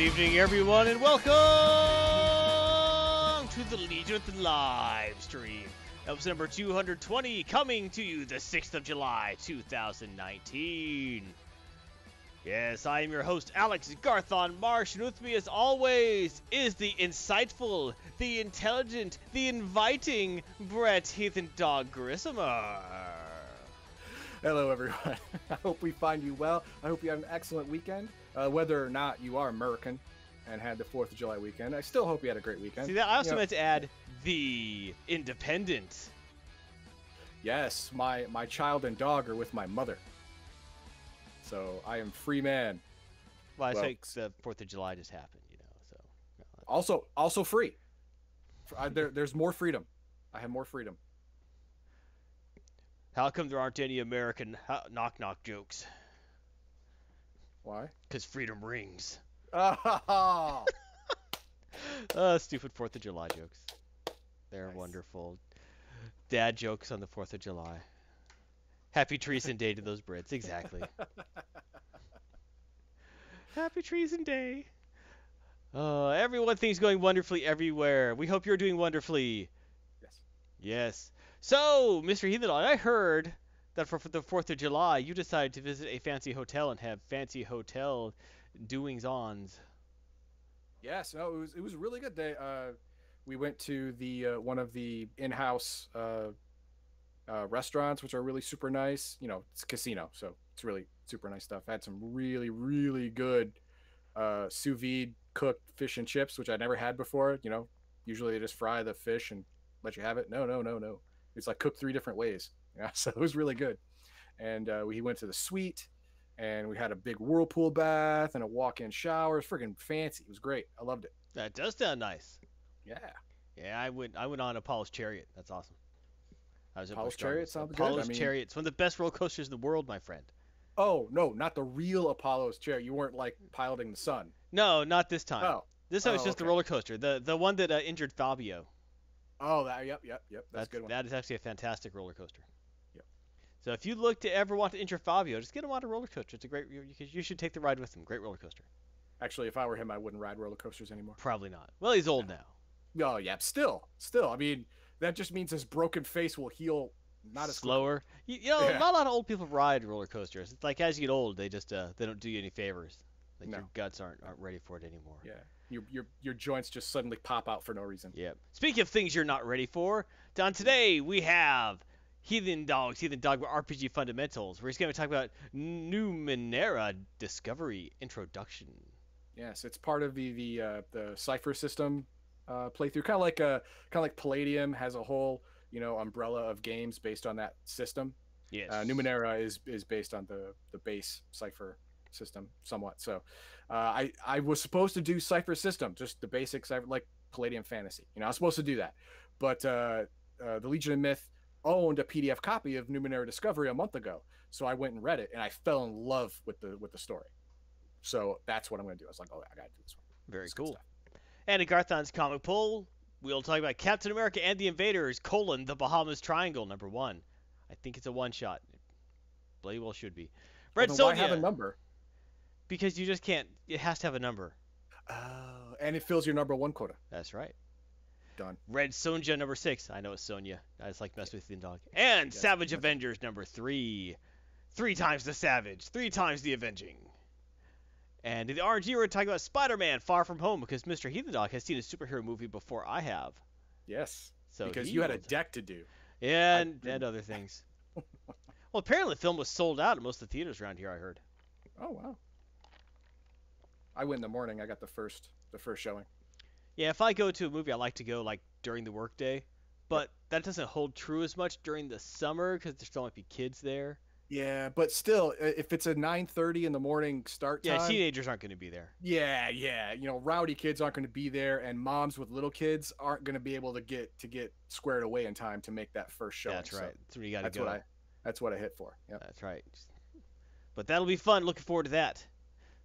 Good evening, everyone, and welcome to the Legion of the live stream. Episode number 220, coming to you the 6th of July, 2019. Yes, I am your host, Alex Garthon Marsh, and with me, as always, is the insightful, the intelligent, the inviting Brett Heathen Dog Grissomer. Hello, everyone. I hope we find you well. I hope you had an excellent weekend. Uh, whether or not you are American and had the 4th of July weekend, I still hope you had a great weekend. See, that I also You know, meant to add the independent. Yes, my, my child and dog are with my mother. So I am free man. Well, I Well, think the Fourth of July just happened, you know. So Also, also free. I, there, there's more freedom. I have more freedom. how come there aren't any American knock knock jokes? Why? Because freedom rings. Ah, Uh, stupid Fourth of July jokes. They're Nice. wonderful. Dad jokes on the Fourth of July. Happy Treason Day to those Brits. Exactly. Happy Treason Day. Uh, everyone thinks going wonderfully everywhere. We hope you're doing wonderfully. yes. Yes. So, Mr. Heathen, I heard that for, for the 4th of July, you decided to visit a fancy hotel and have fancy hotel doings ons. Yes, no, it was it was really good day. Uh, we went to the uh, one of the in-house uh, uh, restaurants, which are really super nice. You know, it's casino, so it's really super nice stuff. I had some really really good uh, sous vide cooked fish and chips, which I never had before. You know, usually they just fry the fish and let you have it. No, no, no, no. It's like cooked three different ways. Yeah, so it was really good. And uh, we went to the suite and we had a big whirlpool bath and a walk-in shower. It was freaking fancy. It was great. I loved it. That does sound nice. Yeah. Yeah, I went I went on Apollo's Chariot. That's awesome. I was Apollo's Chariot sounds good. Apollo's mean- Chariot. It's one of the best roller coasters in the world, my friend. Oh no, not the real Apollo's chair. You weren't like piloting the sun. No, not this time. Oh. This time it's Oh, just the roller coaster. The the one that uh, injured Fabio. Oh, that. Yep, yep, yep. That's, a good one. That is actually a fantastic roller coaster. So if you look to ever want to injure Fabio, just get him on a roller coaster. It's a great. You, you, should take the ride with him. Great roller coaster. Actually, if I were him, I wouldn't ride roller coasters anymore. Probably not. Well, he's old now. Oh yeah, still, still. I mean, that just means his broken face will heal not as slower. You, you know, Yeah. not a lot of old people ride roller coasters. It's like as you get old, they just uh, they don't do you any favors. Like your guts aren't aren't ready for it anymore. Yeah, your your your joints just suddenly pop out for no reason. Yep. Speaking of things you're not ready for, Don, today we have Heathen Dogs, Heathen Dogma RPG Fundamentals. We're just going to talk about Numenera Discovery Introduction. Yes, it's part of the the uh, the Cypher system uh, playthrough. Kind of like uh kind of like Palladium has a whole you know umbrella of games based on that system. Yes. Uh, Numenera is is based on the the base Cypher system somewhat. So uh, I I was supposed to do Cypher system, just the basic cipher like Palladium Fantasy. You know, I was supposed to do that, but uh, uh, the Legion of Myth owned a PDF copy of Numenera Discovery a month ago, so I went and read it, and I fell in love with the with the story. So that's what I'm going to do. I was like, oh, I got to do this one. Very good cool. And in Garthon's comic poll, we'll talk about Captain America and the Invaders, colon, the Bahamas Triangle, number one. I think it's a one shot. Bloody well should be. Well, Red then Sonia, why have a number? because you just can't, it has to have a number. Oh, and it fills your number one quota. That's right. Done. Red Sonja number six. I know it's Sonya. I just like mess with the dog. And Yes, Savage yes. Avengers number three. Three times the Savage. Three times the Avenging. And in the RNG, we're talking about Spider-Man: Far From Home because Mr. Heathen Dog has seen a superhero movie before I have. Yes, So because you had a deck to do. and and other things. well, apparently the film was sold out at most of the theaters around here. I heard. Oh wow. I went in the morning. I got the first the first showing. Yeah, if I go to a movie, I like to go like during the workday, but that doesn't hold true as much during the summer because there still might be kids there. Yeah, but still, if it's a 9:30 in the morning start time, Yeah, teenagers aren't going to be there. yeah, yeah, you know, rowdy kids aren't going to be there, and moms with little kids aren't going to be able to get to get squared away in time to make that first show. That's so right. That's where you got to That's go. what I that's what I hit for. Yeah. That's right. But that'll be fun. Looking forward to that.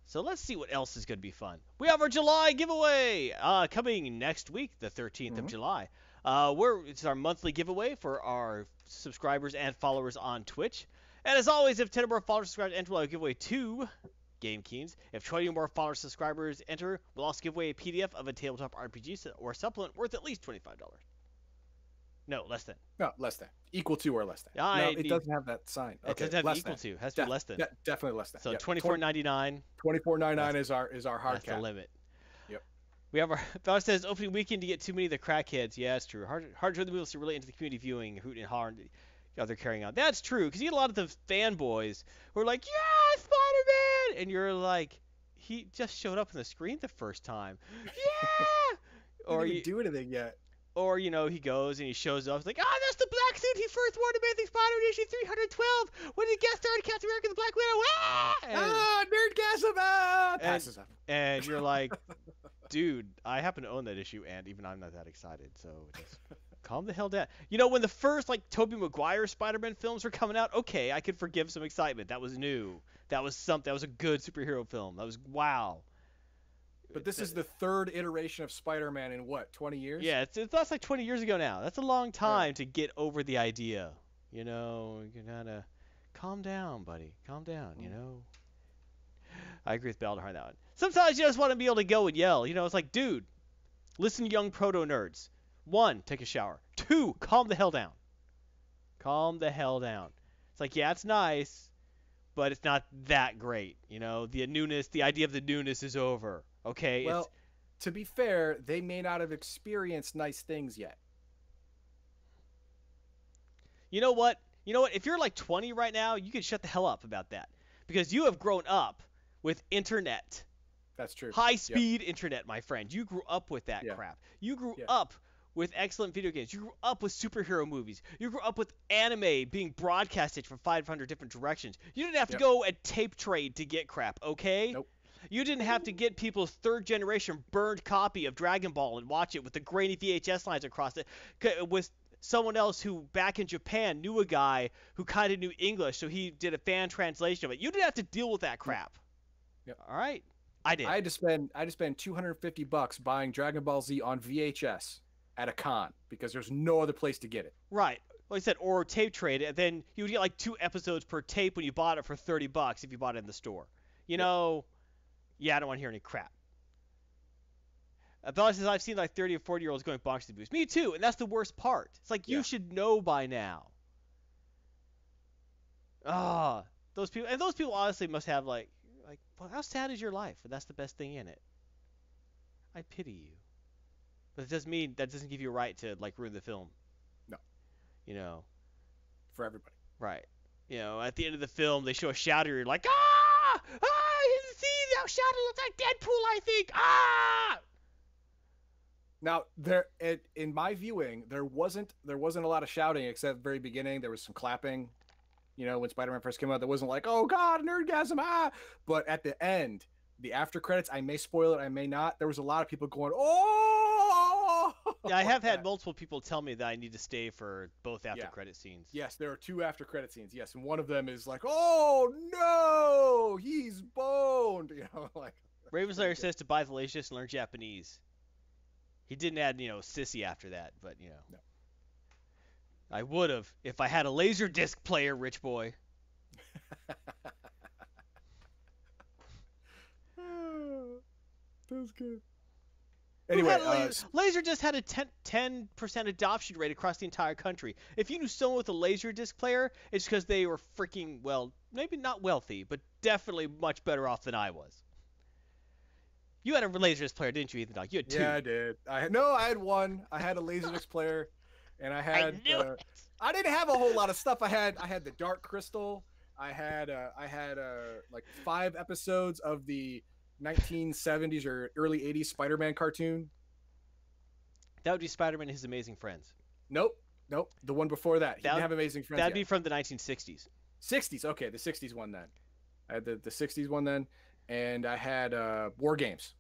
So let's see what else is going to be fun. We have our July giveaway uh, coming next week, the 13th of Mhm. July. Uh, we're, it's our monthly giveaway for our subscribers and followers on Twitch. And as always, if 10 or more followers subscribe, to enter, we'll give away two Game Keens. If 20 or more followers subscribers enter, we'll also give away a PDF of a tabletop RPG or supplement worth at least $25. No, less than. No, less than. Equal to or less than. I no, it doesn't have that sign. It Okay, doesn't have less equal than. to. It has to be less than. de- definitely less than. So twenty four ninety nine. Twenty four ninety nine is our is our hard That's cap. the limit. Yep. We have our Val says opening weekend to get too many of the crackheads. Yeah, it's true. Hard hard for the movies to relate into the community viewing, hoot and holler. and the other carrying on. That's true because you get a lot of the fanboys who are like, "Yeah, Spider-Man," and you're like, "He just showed up on the screen the first time." Yeah. Or you, do anything yet. Or you know he goes and he shows up. Like, "Oh, that's the black suit he first wore in Amazing Spider-Man issue 312 when he guest starred Captain America: The Black Widow." Ah! And- ah, nerdgasm! Ah, and- passes up. and you're like, dude, I happen to own that issue, and even I'm not that excited. So just calm the hell down. You know, when the first like Tobey Maguire Spider-Man films were coming out, okay, I could forgive some excitement. That was new. That was something. That was a good superhero film. That was wow. But this is the third iteration of Spider-Man in what, 20 years? Yeah, it's, it's that's like 20 years ago now. That's a long time to get over the idea. You know, you gotta calm down, buddy. Calm down. You mm. know. I agree with Baldahar on that one. Sometimes you just want to be able to go and yell. You know, it's like, dude, listen, young proto nerds. One, take a shower. Two, calm the hell down. Calm the hell down. It's like, yeah, it's nice, but it's not that great. You know, the newness, the idea of the newness is over. Okay. it's- Well, to be fair, they may not have experienced nice things yet. You know what? You know what? If you're like 20 right now, you can shut the hell up about that because you have grown up with internet, That's true. high speed internet, my friend. You grew up with that Yeah. crap. You grew Yeah. up with excellent video games. You grew up with superhero movies. You grew up with anime being broadcasted from 500 different directions. You didn't have to Yep. go and tape trade to get crap, okay? Nope. You didn't have to get people's third generation burned copy of Dragon Ball and watch it with the grainy VHS lines across it with someone else who back in Japan knew a guy who kind of knew English, so he did a fan translation of it. You didn't have to deal with that crap. Yep. All right? I did. I had to spend I had to spend 250 bucks buying Dragon Ball Z on VHS at a con because there's no other place to get it. Right. Like I said, or tape trade it, and then you would get like two episodes per tape when you bought it for 30 bucks if you bought it in the store. You Yep. know, yeah, I don't want to hear any crap. Uh, Bella says, I've seen like 30 or 40 year olds going bonkers to boost. Me too, and that's the worst part. It's like, you Yeah. should know by now. Ah, those people, and those people honestly must have like, like, well, how sad is your life? And that's the best thing in it. I pity you. But it doesn't mean that doesn't give you a right to like ruin the film. No. You know, for everybody. right? You know, at the end of the film, they show a shadow. You're like, ah, ah, That shadow. Looks like Deadpool. I think. Ah. Now there it, in my viewing, there wasn't there wasn't a lot of shouting except very beginning. There was some clapping. You know, when Spider-Man first came out, there wasn't like, "Oh God, nerdgasm!" Ah, but at the end, the after credits, I may spoil it, I may not. There was a lot of people going, "Oh!" Yeah, I have had multiple people tell me that I need to stay for both after Yeah. credit scenes. Yes, there are two after credit scenes. Yes, and one of them is like, "Oh no, he's boned." You know, like Ravenslayer says to buy the latest and learn Japanese. He didn't add, you know, sissy after that, but you know. No. I would have if I had a laser disc player, rich boy. Ah, That's good. Anyway, uh, laser, laser disc had a 10 percent adoption rate across the entire country. If you knew someone with a laser disc player, it's because they were freaking well, maybe not wealthy, but definitely much better off than I was. You had a laser disc player, didn't you, Heathen Dog? You had two. Yeah, I did. I had no, I had one. I had a Laserdisc player, and I I had. knew uh, it. I didn't have a whole lot of stuff. I had I had the Dark Crystal. I had uh, I had uh, like five episodes of the 1970s or early 80s Spider-Man cartoon. That would be Spider-Man and His Amazing Friends. Nope, nope. The one before that. He That didn't have Amazing Friends. That'd be from the 1960s. 60s. Okay, the 60s one then. I had the, the 60s one then, and I had uh, War Games.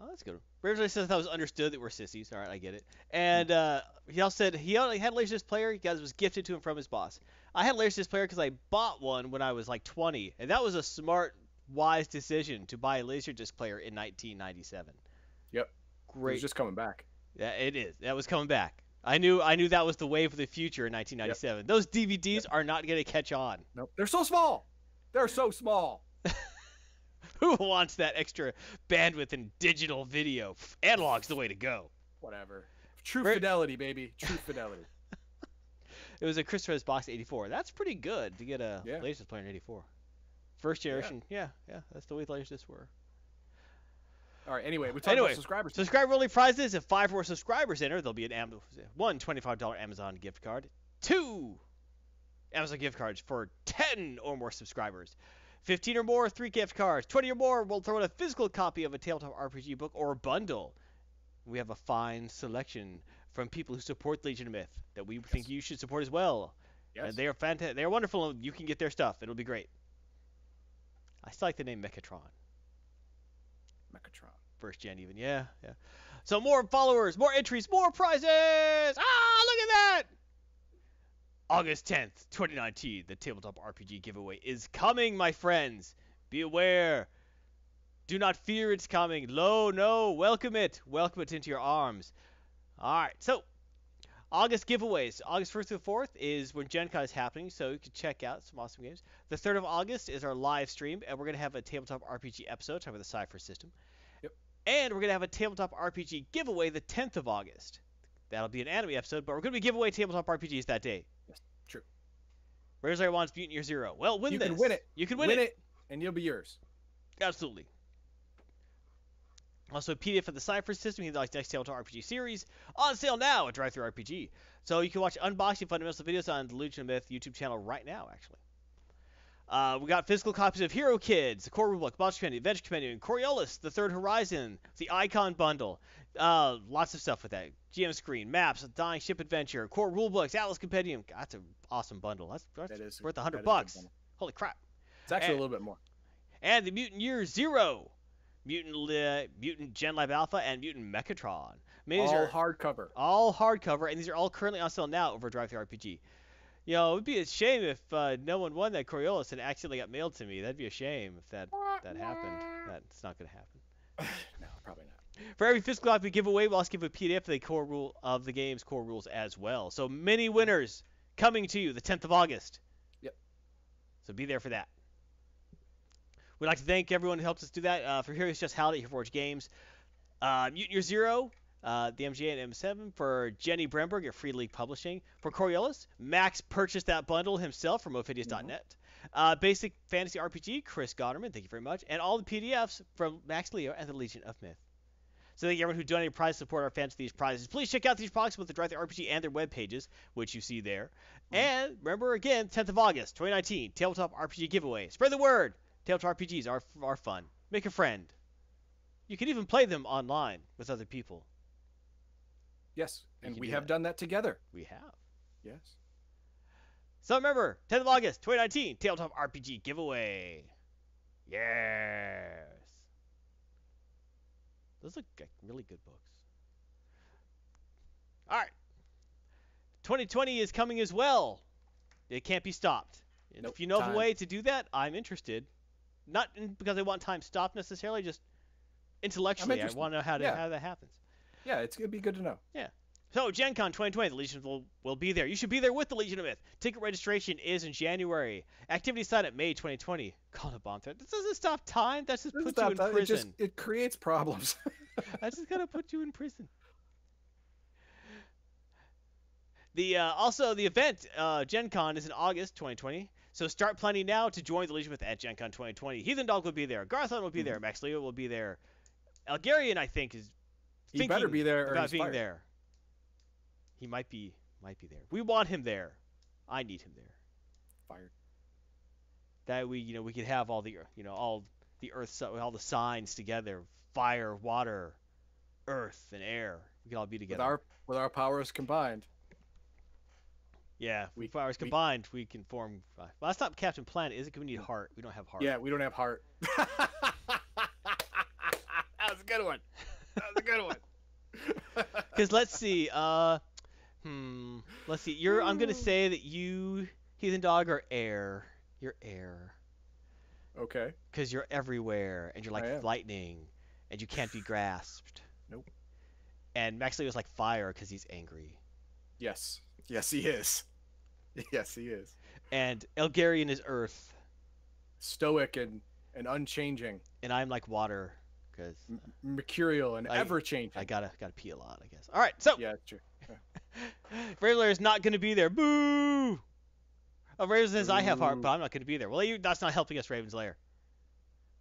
Oh, that's good. Ravenslayer says that was understood that we're sissies. All right, I get it. And uh, he also said he only had Laserdisc player. He guys was gifted to him from his boss. I had Laserdisc player because I bought one when I was like 20, and that was a smart, wise decision to buy a Laserdisc player in 1997. Yep. It was just coming back. Yeah, it is. That was coming back. I knew. I knew that was the wave of the future in 1997. Those DVDs are not going to catch on. Nope. They're so small. They're so small. Who wants that extra bandwidth in digital video? Analog's the way to go. Whatever. True fidelity, baby. True fidelity. It was a Christopher's Box 84. That's pretty good to get a Yeah. Laserdisc player in 84. First generation. Yeah, yeah, that's the way the Laserdiscs were. All right. Anyway, we talked Anyway, about subscribers. Subscriber only prizes. If five more subscribers enter, there'll be an Am- one $25 Amazon gift card, two Amazon gift cards for 10 or more subscribers. 15 or more, three gift cards. 20 or more, we'll throw in a physical copy of a tabletop RPG book or a bundle. We have a fine selection from people who support Legion of Myth that we think you should support as well. Yes. And they are fantastic. They are wonderful. You can get their stuff. It'll be great. I still like the name Mechatron. Mechatron. First gen, even. Yeah, yeah. So more followers, more entries, more prizes. Ah, look at that! August 10th, 2019, the tabletop RPG giveaway is coming, my friends. Be aware. Do not fear it's coming. Lo, no, welcome it. Welcome it into your arms. All right, so August giveaways. August 1st through 4th is when Gen Con is happening, so you can check out some awesome games. The 3rd of August is our live stream, and we're going to have a tabletop RPG episode talking about the Cypher system. Yep. And we're going to have a tabletop RPG giveaway the 10th of August. That'll be an anime episode, but we're going to be giving away tabletop RPGs that day. Yes, true. Rares Air Wands Mutant Year Zero. Well, win You this. can win it. You can win, Win it. it, and you'll be yours. Absolutely. Also, a PDF of the Cypher system, he the next Tabletop RPG series, on sale now at Drive RPG. So you can watch unboxing fundamental videos on the Legion of Myth YouTube channel right now, actually. Uh, we got physical copies of Hero Kids, the Core Rulebook, Monster Compendium, Adventure Compendium, Coriolis, the Third Horizon, the Icon Bundle. Uh, lots of stuff with that. GM Screen, Maps, Dying Ship Adventure, Core Rulebooks, Atlas Compendium. God, that's an awesome bundle. That's, that's That is worth a that hundred is a good bucks. Holy crap. It's actually And- a little bit more. and the Mutant Year Zero, Mutant Li- Mutant Gen Lab Alpha, and Mutant Mechatron. I mean, All are hardcover. all hardcover, and these are all currently on sale now over Drive Thru RPG. You know, it would be a shame if uh, no one won that Coriolis and accidentally got mailed to me. That'd be a shame if that that happened. That's not gonna happen. no, probably not. For every physical copy we give away, we'll also give a PDF of the core rule of the game's core rules as well. So many winners coming to you the 10th of August. Yep. So be there for that. We'd like to thank everyone who helped us do that. Uh, for Heroes Just Howdy, Hero Forge Games, uh, Mutant Year Zero, uh, the MGA and M7 for Jenny Bremberg at Free League Publishing. For Coriolis, Max purchased that bundle himself from Ophidius.net. Uh, Basic Fantasy RPG, Chris Gonnerman, thank you very much. And all the PDFs from Max Leo and the Legion of Myth. So thank you everyone who donated prize to support our fans of these prizes. Please check out these products with the Drive Thru RPG and their web pages, which you see there. And remember again, 10th of August, 2019, Tabletop RPG giveaway. Spread the word. Tabletop RPGs are are fun. Make a friend. You can even play them online with other people. Yes, and we do have that. done that together. We have. Yes. So remember, 10th of August, 2019, Tabletop RPG giveaway. Yes. Those look like really good books. All right. 2020 is coming as well. It can't be stopped. And Nope, if you know of a way to do that, I'm interested. Not because I want time stopped necessarily, just intellectually. I want to know how to Yeah. how that happens. Yeah, it's gonna be good to know. Yeah. So, Gen Con 2020, the Legion will, will be there. You should be there with the Legion of Myth. Ticket registration is in January. Activity sign up May 2020. Call a bomb threat. This doesn't stop time. That's just Doesn't you in that, It just prison. it creates problems. That's just gonna put you in prison. The uh, also the event uh, Gen Con is in August 2020. So start planning now to join the Legion with at Gen Con 2020. Heathen Dog will be there. Garthon will be there. Mm-hmm. Max Leo will be there. Elgarian, I think, is he better be there or about being there. He might be might be there. We want him there. I need him there. Fired. That we you know we could have all the you know all the earth all the signs together: fire, water, earth, and air. We could all be together. With our with our powers combined. Yeah, we- we powers we- combined, we can form. Uh, well, that's not Captain Planet, is it? 'Cause we need heart. We don't have heart. Yeah, we don't have heart. that was a good one. That was a good one. Because let's see. Uh, hmm. Let's see. You're. I'm gonna say that you, Heathen Dog, are air. You're air. okay. Because you're everywhere, and you're like lightning, and you can't be grasped. Nope. And Max Leo's like fire because he's angry. Yes. Yes, he is. Yes, he is. And Elgarian is earth. Stoic and and unchanging, and I'm like water because mercurial and ever changing. I gotta gotta pee a lot, I guess. All right, so yeah, true. Raven is not going to be there. Boo! Oh, Raven says I have heart, but I'm not going to be there. Well, you, that's not helping us, Ravenslayer.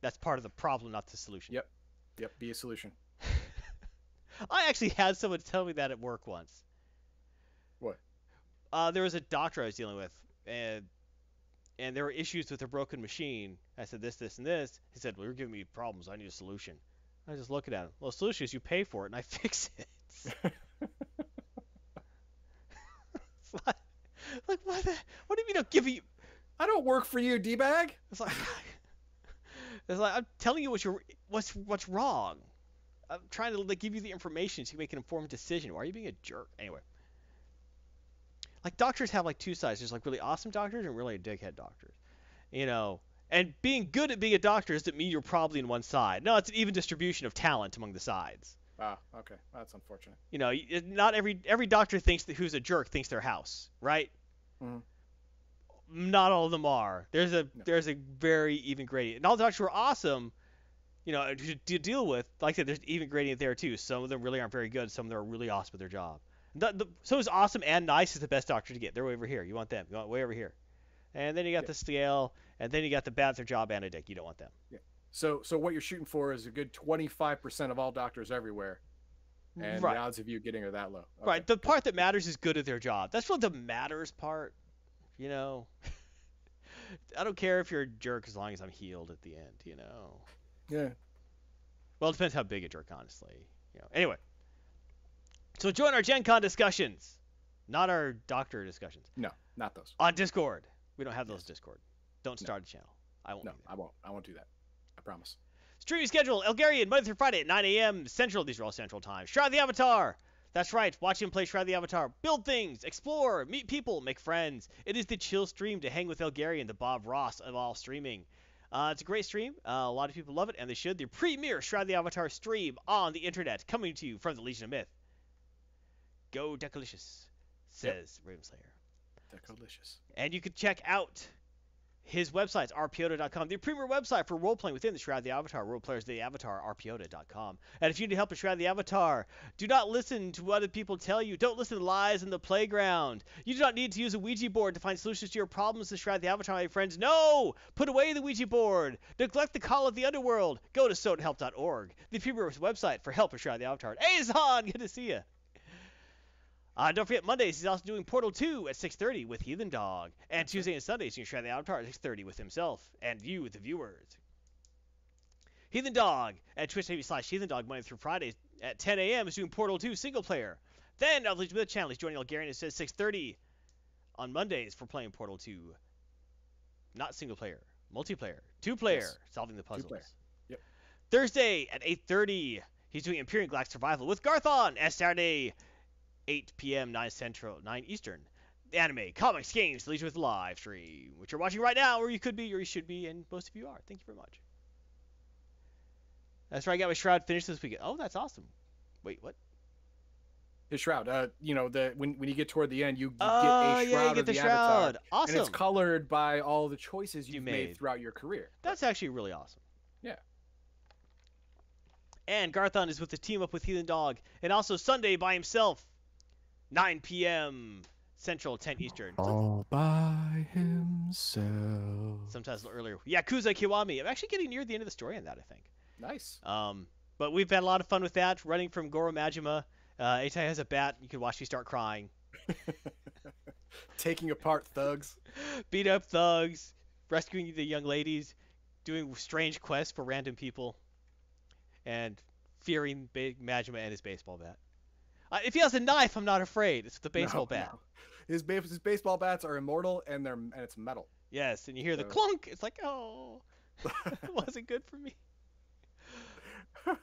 That's part of the problem, not the solution. Yep. Yep, be a solution. I actually had someone tell me that at work once. Uh, there was a doctor I was dealing with, and and there were issues with a broken machine. I said this, this, and this. He said, "Well, you're giving me problems. I need a solution." I was just looking at him. Well, the solution is you pay for it and I fix it. Like, like what? The, what do you mean I'll give you? I don't work for you, d-bag. It's like, it's like I'm telling you what you're, what's what's wrong. I'm trying to like, give you the information so you make an informed decision. Why are you being a jerk? Anyway, like doctors have like two sides. There's like really awesome doctors and really dickhead doctors. You know, and being good at being a doctor doesn't mean you're probably in one side. No, it's an even distribution of talent among the sides. Ah, okay, that's unfortunate. You know, not every every doctor thinks that who's a jerk thinks their house, right? Mhm. Not all of them are. There's a No. there's a very even gradient. And all the doctors who are awesome, you know, to, to deal with. Like I said, there's even gradient there too. Some of them really aren't very good. Some of them are really awesome at their job. The, the, so is awesome and nice is the best doctor to get. They're way over here. You want them. You want way over here. And then you got Yeah. the scale, and then you got the bad their job and a dick. You don't want them. Yeah. So, so what you're shooting for is a good 25% of all doctors everywhere, and right. the odds of you getting are that low. Okay. Right. The part that matters is good at their job. That's really the matters part. You know. I don't care if you're a jerk as long as I'm healed at the end. You know. Yeah. Well, it depends how big a jerk, honestly. You know. Anyway. So join our Gen Con discussions, not our doctor discussions, No, not those. on Discord. We don't have those Yes. Discord. Don't No. start a channel. I won't. No. I won't. I won't do that. I promise. Streaming schedule, Elgarian, Monday through Friday at 9 a.m. Central. These are all Central time. Shroud the Avatar. That's right. Watch him play Shroud the Avatar. Build things, explore, meet people, make friends. It is the chill stream to hang with Elgarian, the Bob Ross of all streaming. Uh, it's a great stream. Uh, a lot of people love it, and they should. The premier Shroud the Avatar stream on the internet, coming to you from the Legion of Myth. Go Decalicious, says Ravenslayer. They're. And you can check out his websites, rpota.com, the premier website for role playing within the Shroud of the Avatar. Role players of the Avatar, rpota.com. And if you need help with Shroud of the Avatar, do not listen to what other people tell you. Don't listen to lies in the playground. You do not need to use a Ouija board to find solutions to your problems to Shroud of the Avatar, my friends. No! Put away the Ouija board. Neglect the call of the underworld. Go to sodahelp.org, the premier website for help with Shroud of the Avatar. Hey, Zahn, good to see you. Uh, don't forget Mondays he's also doing Portal 2 at 6:30 with Heathen Dog, and Tuesday and Sundays you can try the Avatar at 6:30 with himself and you, with the viewers. Heathen Dog at Twitch.tv slash Heathen Dog Monday through Friday at 10 a.m. is doing Portal 2 single player. Then on the Legion Myth channel he's joining Elgarian and says 6:30 on Mondays for playing Portal 2. Not single player, multiplayer, two player, Yes. solving the puzzles. Yep. Thursday at 8:30 he's doing Empyrion Galactic Survival with Garthon. And Saturday 8 p.m. 9 Central, 9 Eastern. Anime, comics, games, Legion with live stream, which you're watching right now, or you could be, or you should be, and most of you are. Thank you very much. That's right. I got my shroud finished this weekend. Oh, that's awesome. Wait, what? His shroud. Uh, you know, the when when you get toward the end, you, you Oh, get a shroud yeah, you of get the, the shroud. avatar, Awesome. and it's colored by all the choices You you've made. made throughout your career. That's actually really awesome. Yeah. And Garthon is with the team up with Heathen Dog, and also Sunday by himself, 9 p.m. Central, 10 Eastern. All by himself. Sometimes a little earlier. Yakuza Kiwami. I'm actually getting near the end of the story on that, I think. Nice. Um, but we've had a lot of fun with that, running from Goro Majima. Uh, anytime has a bat, you can watch me start crying. Taking apart thugs. Beat up thugs, rescuing the young ladies, doing strange quests for random people, and fearing Big Majima and his baseball bat. Uh, if he has a knife, I'm not afraid. It's the baseball No, bat. no. His, ba- his baseball bats are immortal and they're and it's metal. Yes, and you hear the clunk. It's like, oh, it wasn't good for me.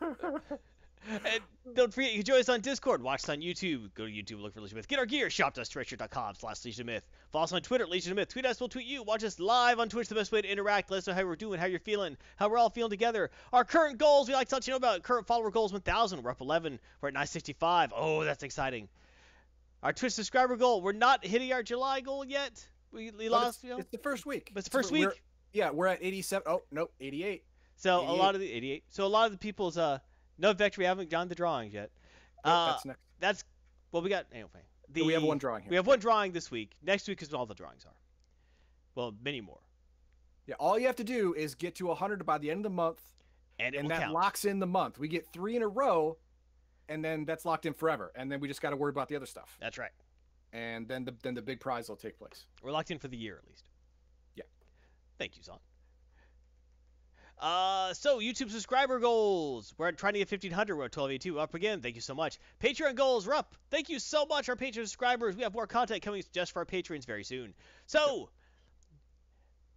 And don't forget, you can join us on Discord. Watch us on YouTube. Go to YouTube, look for Legion of Myth. Get our gear. shop Shop.spreadshirt.com slash Legion of Myth. Follow us on Twitter, Legion of Myth. Tweet us, we'll tweet you. Watch us live on Twitch, the best way to interact. Let us know how we're doing, how you're feeling, how we're all feeling together. Our current goals, we like to let you know about current follower goals 1,000. We're up 11. We're at 965. Oh, that's exciting. Our Twitch subscriber goal, we're not hitting our July goal yet. We, we lost, it's, you know. it's the first week. But it's the 1st we're- week. Yeah, we're at 87. Oh, nope, 88. So a lot of the 88. So a lot of the people's uh no vector. We haven't done the drawings yet. Nope, Uh, that's next. that's well we got anyway. The, we have one drawing here. We have one drawing this week. Next week is when all the drawings are. Well, many more, Yeah, all you have to do is get to 100 by the end of the month, and and that count. locks in the month. We get three in a row, and then that's locked in forever. And then we just got to worry about the other stuff. That's right. And then the then the big prize will take place. We're locked in for the year at least. Yeah. Thank you, Zon. Uh, so YouTube subscriber goals. We're trying to get 1500. We're at 1282. Up again. Thank you so much. Patreon goals. We're up. Thank you so much, our Patreon subscribers. We have more content coming just for our patrons very soon. So,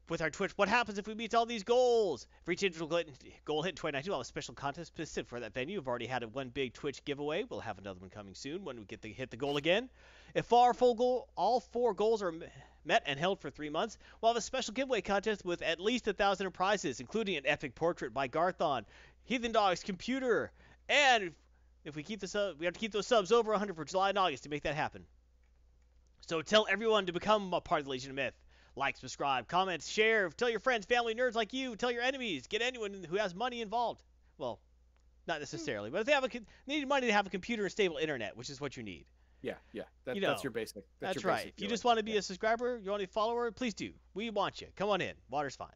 with our Twitch, what happens if we meet all these goals? For each individual goal hit in 2019, we'll have a special contest specific for that venue. We've already had a one big Twitch giveaway. We'll have another one coming soon when we get the hit the goal again. If our full goal, all four goals are met and held for three months, we'll have a special giveaway contest with at least a thousand prizes, including an epic portrait by Garthon, Heathen Dog's computer, and if we keep the sub, we have to keep those subs over 100 for July and August to make that happen. So tell everyone to become a part of the Legion of Myth. Like, subscribe, comment, share, tell your friends, family, nerds like you, tell your enemies, get anyone who has money involved. Well, not hmm. necessarily, but if they have a co- need money to have a computer and stable internet, which is what you need. Yeah, yeah. That, You that's your basic. That's, That's, your right. basic If you just want to be a subscriber, you want to be a follower, please do. We want you. Come on in. Water's fine.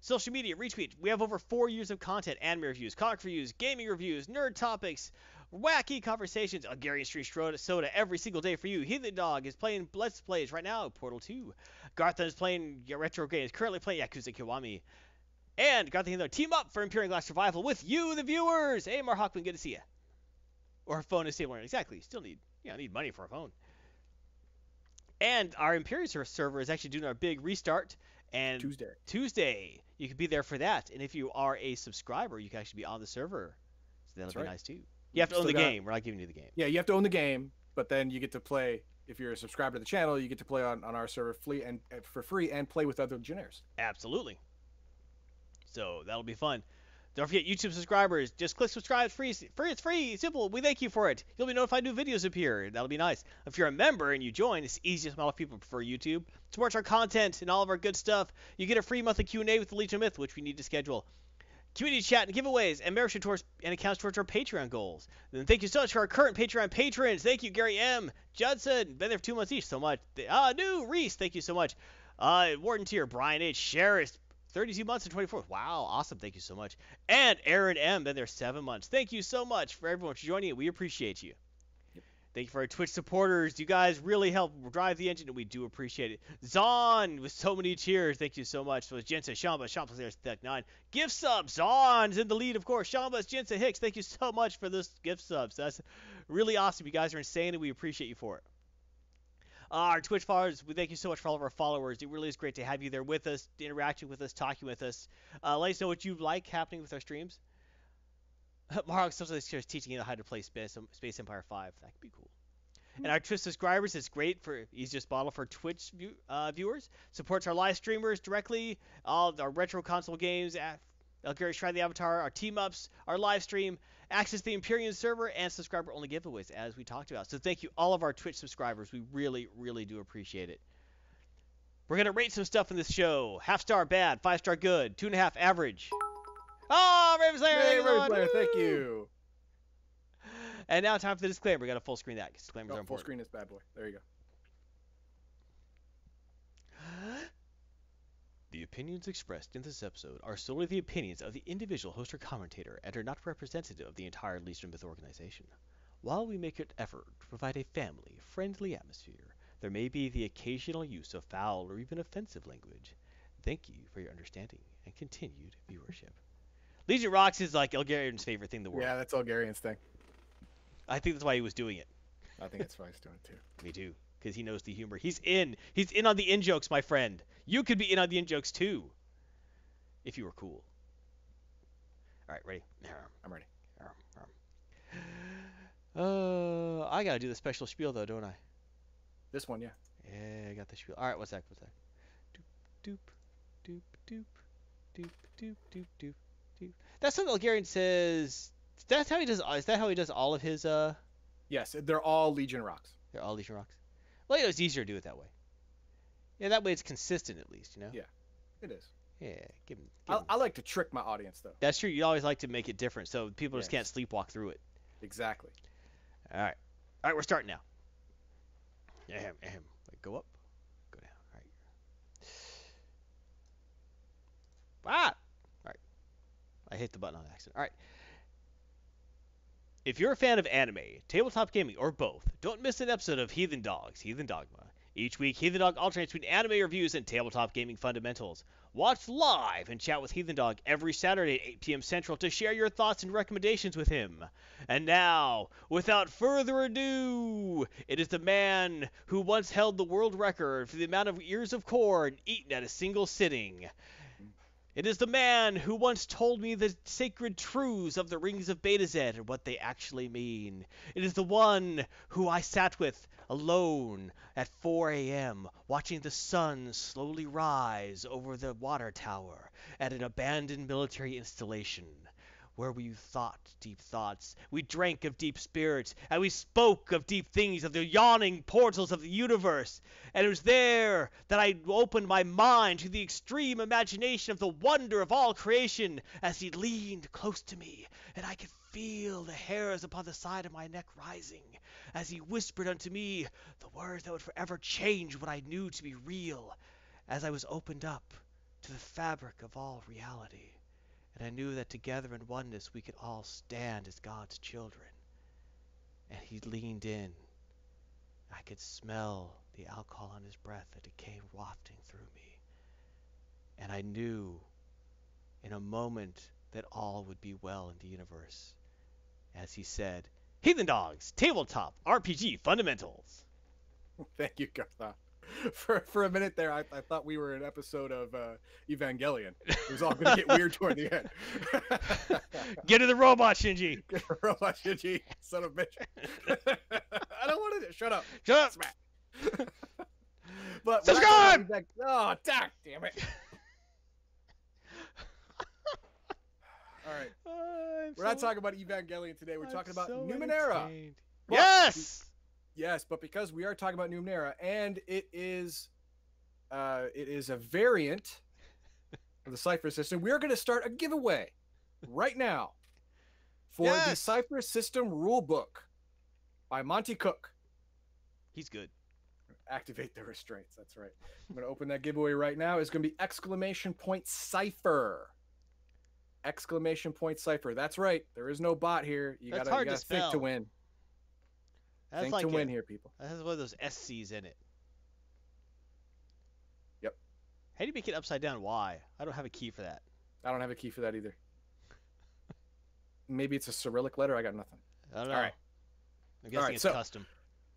Social media, retweet. We have over four years of content, anime reviews, comic reviews, gaming reviews, nerd topics, wacky conversations, Hungarian Street Stro- Soda every single day for you. Heathen Dog is playing Let's Plays right now, Portal 2. Garthon is playing retro games, currently playing Yakuza Kiwami. And Garthon and team up for Empyrion Glass Survival with you, the viewers. Hey, Mar Hockman, good to see you. Or phone is stable. Exactly. You still need, know, need money for a phone. And our Empyrion server is actually doing our big restart. And Tuesday. Tuesday, you can be there for that. And if you are a subscriber, you can actually be on the server. So that'll That's be right. nice too. You have to own the got- game. We're not giving you the game. Yeah, you have to own the game, but then you get to play. If you're a subscriber to the channel, you get to play on, on our server free and for free and play with other legionnaires. Absolutely. So that'll be fun. Don't forget YouTube subscribers. Just click subscribe. It's free. Free. It's free. Simple. We thank you for it. You'll be notified new videos appear. That'll be nice. If you're a member and you join, it's easiest. A lot of people prefer YouTube. To watch our content and all of our good stuff. You get a free monthly Q&A with the Legion Myth, which we need to schedule. Community chat and giveaways and membership towards and accounts towards our Patreon goals. Then thank you so much for our current Patreon patrons. Thank you, Gary M. Judson. Been there for two months each. So much. Ah, new Reese. Thank you so much. Uh, Warden Tier, Brian H. Sherris, 32 months and 24. Wow, awesome. Thank you so much. And Aaron M. Been there seven months. Thank you so much for everyone for joining. It. We appreciate you. Thank you for our Twitch supporters. You guys really help drive the engine, and we do appreciate it. Zon with so many cheers. Thank you so much. So it's Jensen, Shamba, Shamba Players, Tech 9. Gift subs. Zon's in the lead, of course. Shambas, Jensen, Hicks. Thank you so much for this gift subs. That's really awesome. You guys are insane, and we appreciate you for it. Uh, our Twitch followers, we thank you so much for all of our followers. It really is great to have you there with us, interacting with us, talking with us. Uh, let us know what you like happening with our streams. Mark sometimes is teaching you how to play Space, Space Empire 5. That could be cool. And our Twitch subscribers, it's great for easiest model for Twitch view, uh, viewers. Supports our live streamers directly, all our retro console games, Elgari's Try the Avatar, our team ups, our live stream, access to the Empyrion server, and subscriber only giveaways, as we talked about. So thank you, all of our Twitch subscribers. We really, really do appreciate it. We're gonna rate some stuff in this show. Half star bad, five star good, two and a half average. Oh, Raven Slayer, Hey, thank you Raven much. Slayer, thank you. And now time for the disclaimer. We got to full screen that. 'cause Disclaimers oh, are Oh, full important. screen is bad boy. There you go. The opinions expressed in this episode are solely the opinions of the individual host or commentator and are not representative of the entire Legion of Myth organization. While we make an effort to provide a family friendly atmosphere, there may be the occasional use of foul or even offensive language. Thank you for your understanding and continued viewership. Legion Rocks is like Elgarian's favorite thing in the world. Yeah, that's Elgarian's thing. I think that's why he was doing it. I think that's why he's doing it too. Me too, because he knows the humor. He's in. He's in on the in jokes, my friend. You could be in on the in jokes too, if you were cool. All right, ready? I'm ready. Uh, I gotta do the special spiel though, don't I? This one, yeah. Yeah, I got the spiel. All right, what's that? What's that? Doop, doop, doop, doop, doop, doop, doop, doop. That's what Elgarian says. That's how he does. Is that how he does all of his? Uh, Yes, they're all Legion rocks. they're all Legion rocks. Well, you know, it's easier to do it that way. Yeah, that way it's consistent at least. You know. Yeah. It is. Yeah, give 'em- give I, I like to trick my audience though. That's true. You always like to make it different, so people just can't sleepwalk through it. Exactly. All right. All right, we're starting now. Ahem, ahem. Go up, go down. All right. Ah! I hit the button on accident. All right. If you're a fan of anime, tabletop gaming, or both, don't miss an episode of Heathen Dogs, Heathen Dogma. Each week, Heathen Dog alternates between anime reviews and tabletop gaming fundamentals. Watch live and chat with Heathen Dog every Saturday at 8 p.m. Central to share your thoughts and recommendations with him. And now, without further ado, it is the man who once held the world record for the amount of ears of corn eaten at a single sitting. It is the man who once told me the sacred truths of the rings of Betazed and what they actually mean. It is the one who I sat with alone at 4 a.m. watching the sun slowly rise over the water tower at an abandoned military installation where we thought deep thoughts, we drank of deep spirits, and we spoke of deep things, of the yawning portals of the universe. And it was there that I opened my mind to the extreme imagination of the wonder of all creation as he leaned close to me, and I could feel the hairs upon the side of my neck rising as he whispered unto me the words that would forever change what I knew to be real as I was opened up to the fabric of all reality and I knew that together in oneness we could all stand as God's children. And he leaned in. I could smell the alcohol on his breath that it came wafting through me. And I knew in a moment that all would be well in the universe. As he said, Heathen Dogs, Tabletop, RPG Fundamentals. Thank you, Garth. For for a minute there, I, I thought we were an episode of uh, Evangelion. It was all going to get weird toward the end. Get to the robot, Shinji. Robot Shinji, son of a bitch. I don't want to. Shut up. Shut up. But Subscribe! Back, oh, damn, damn it! all right, I'm we're not talking about Evangelion today. We're I'm talking about so Numenera. Yes. Yes, but because we are talking about Numenera, and it is, uh, it is a variant of the Cypher system. We are going to start a giveaway right now for the Cypher System Rulebook by Monte Cook. He's good. Activate the restraints. That's right. I'm going to open that giveaway right now. It's going to be exclamation point Cipher. Exclamation point Cipher. That's right. There is no bot here. You you to gotta think to win. That's think like to a- win here, people. That has one of those SCs in it. Yep. How do you make it upside down? Why? I don't have a key for that. I don't have a key for that either. Maybe it's a Cyrillic letter. I got nothing. I don't know. All right. I'm guessing right, it's so- custom.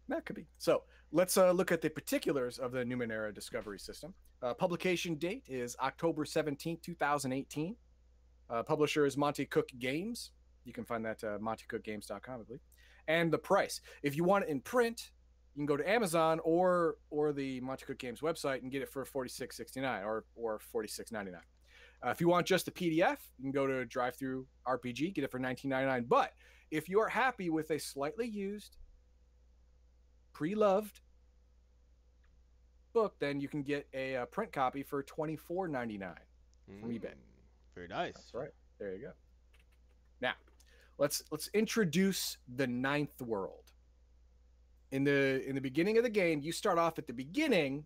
That could be. So let's uh, look at the particulars of the Numenera Discovery System. Uh, publication date is October 17, 2018. Uh, publisher is Monte Cook Games. You can find that at uh, montecookgames.com, I believe. And the price. If you want it in print, you can go to Amazon or or the Monte Cook Games website and get it for $46.69 or or $46.99. Uh, if you want just the PDF, you can go to Drive Thru RPG, get it for $19.99. But if you are happy with a slightly used pre-loved book, then you can get a, uh print copy for twenty four ninety nine. from eBay. Mm, Very nice. That's right. There you go. Let's let's introduce the ninth world. In the in the beginning of the game, you start off at the beginning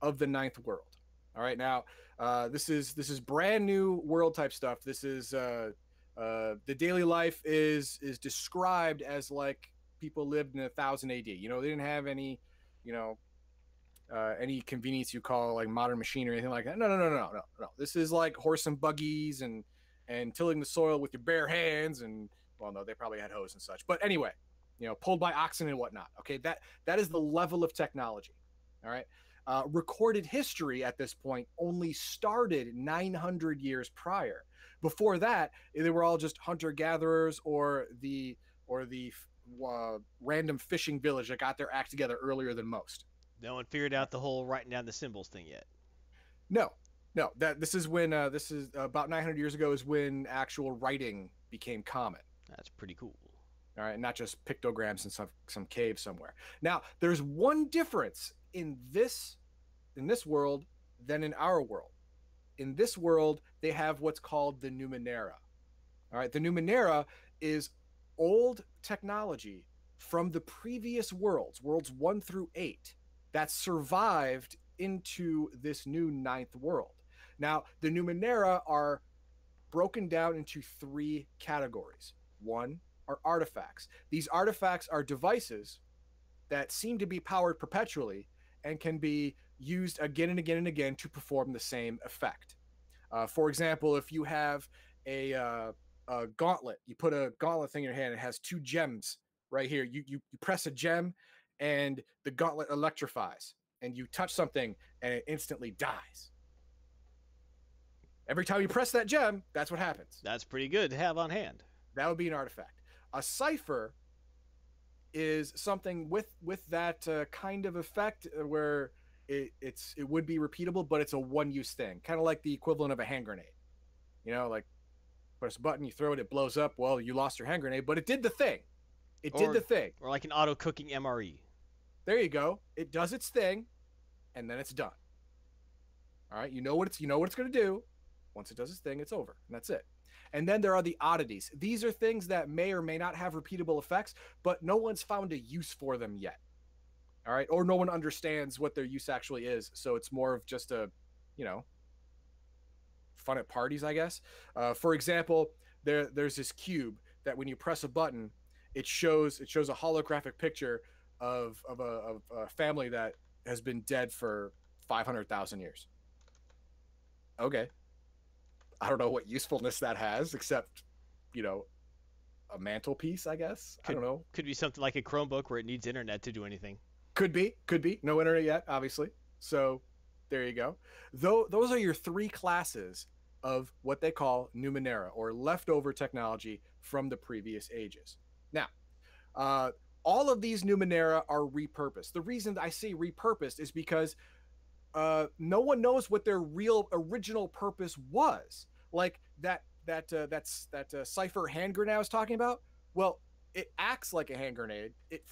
of the ninth world. All right. Now, uh, this is this is brand new world type stuff. This is uh, uh, the daily life is is described as like people lived in a thousand AD. You know, they didn't have any, you know, uh, any convenience you call like modern machine or anything like that. No, no, no, no, no, no. This is like horse and buggies and and tilling the soil with your bare hands and well, no, they probably had hoes and such. But anyway, you know, pulled by oxen and whatnot. Okay, that that is the level of technology. All right. Uh, recorded history at this point only started 900 years prior. Before that, they were all just hunter gatherers or the or the uh, random fishing village that got their act together earlier than most. No one figured out the whole writing down the symbols thing yet. No, no. That this is when uh, this is about 900 years ago is when actual writing became common. That's pretty cool. All right, not just pictograms in some some cave somewhere. Now, there's one difference in this in this world than in our world. in this world, they have what's called the Numenera. All right, the Numenera is old technology from the previous worlds, worlds one through eight, that survived into this new ninth world. Now, the Numenera are broken down into three categories. One are artifacts. These artifacts are devices that seem to be powered perpetually and can be used again and again and again to perform the same effect. Uh, for example, if you have a, uh, a, gauntlet, you put a gauntlet thing in your hand, it has two gems right here. You, you, you press a gem and the gauntlet electrifies, and you touch something and it instantly dies. Every time you press that gem, that's what happens. That's pretty good to have on hand. That would be an artifact. A cypher is something with with that uh, kind of effect uh, where it, it's it would be repeatable, but it's a one use thing, kind of like the equivalent of a hand grenade. You know, like press a button, you throw it, it blows up. Well, you lost your hand grenade, but it did the thing. It or, did the thing. Or like an auto cooking MRE. There you go. It does its thing, and then it's done. All right, you know what it's you know what it's going to do. Once it does its thing, it's over, and that's it. And then there are the oddities. These are things that may or may not have repeatable effects, but no one's found a use for them yet. All right, or no one understands what their use actually is, so it's more of just a, you know, fun at parties, I guess. Uh, for example, there there's this cube that when you press a button, it shows it shows a holographic picture of of a, of a family that has been dead for five hundred thousand years. Okay, I don't know what usefulness that has, except you know, a mantelpiece. I guess could, I don't know. Could be something like a Chromebook where it needs internet to do anything. Could be, could be. No internet yet, obviously. So there you go. Though those are your three classes of what they call Numenera or leftover technology from the previous ages. Now, uh, all of these Numenera are repurposed. The reason I say repurposed is because uh, no one knows what their real original purpose was. Like that that uh, that's that uh, cypher hand grenade I was talking about. Well, it acts like a hand grenade. It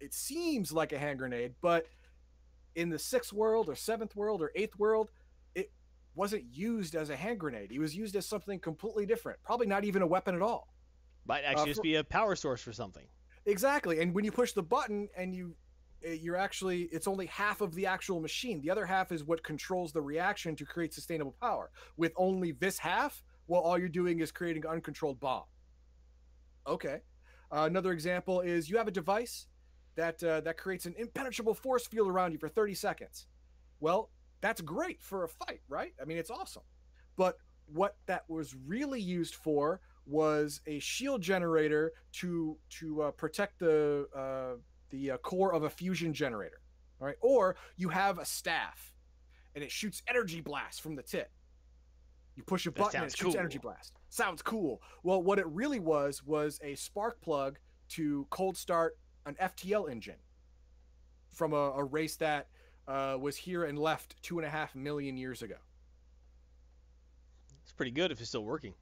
it seems like a hand grenade, but in the sixth world or seventh world or eighth world, it wasn't used as a hand grenade. It was used as something completely different. Probably not even a weapon at all. Might actually uh, just be a power source for something. Exactly. And when you push the button and you you're actually it's only half of the actual machine. The other half is what controls the reaction to create sustainable power. With only this half, well all you're doing is creating uncontrolled bomb. Okay. Uh, another example is you have a device that uh, that creates an impenetrable force field around you for 30 seconds. Well, that's great for a fight, right? I mean, it's awesome. But what that was really used for was a shield generator to to uh, protect the uh, the uh, core of a fusion generator. All right, or you have a staff, and it shoots energy blasts from the tip. You push a button and it shoots cool. energy blast. Sounds cool. Well, what it really was was a spark plug to cold start an FTL engine from a, a race that uh, was here and left two and a half million years ago. It's pretty good if it's still working.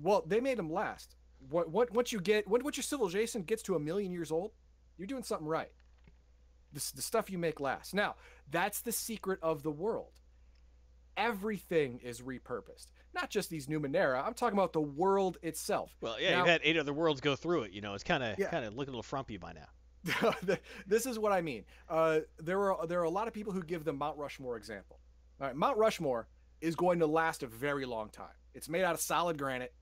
Well, they made them last. What, what once you get once your civilization gets to a million years old, you're doing something right. The, the stuff you make last. Now, that's the secret of the world. Everything is repurposed, not just these Numenera. I'm talking about the world itself. Well, yeah, now, you've had eight other worlds go through it. You know, it's kind of yeah. kind of looking a little frumpy by now. this is what I mean. Uh, there are there are a lot of people who give the Mount Rushmore example. All right, Mount Rushmore is going to last a very long time. It's made out of solid granite.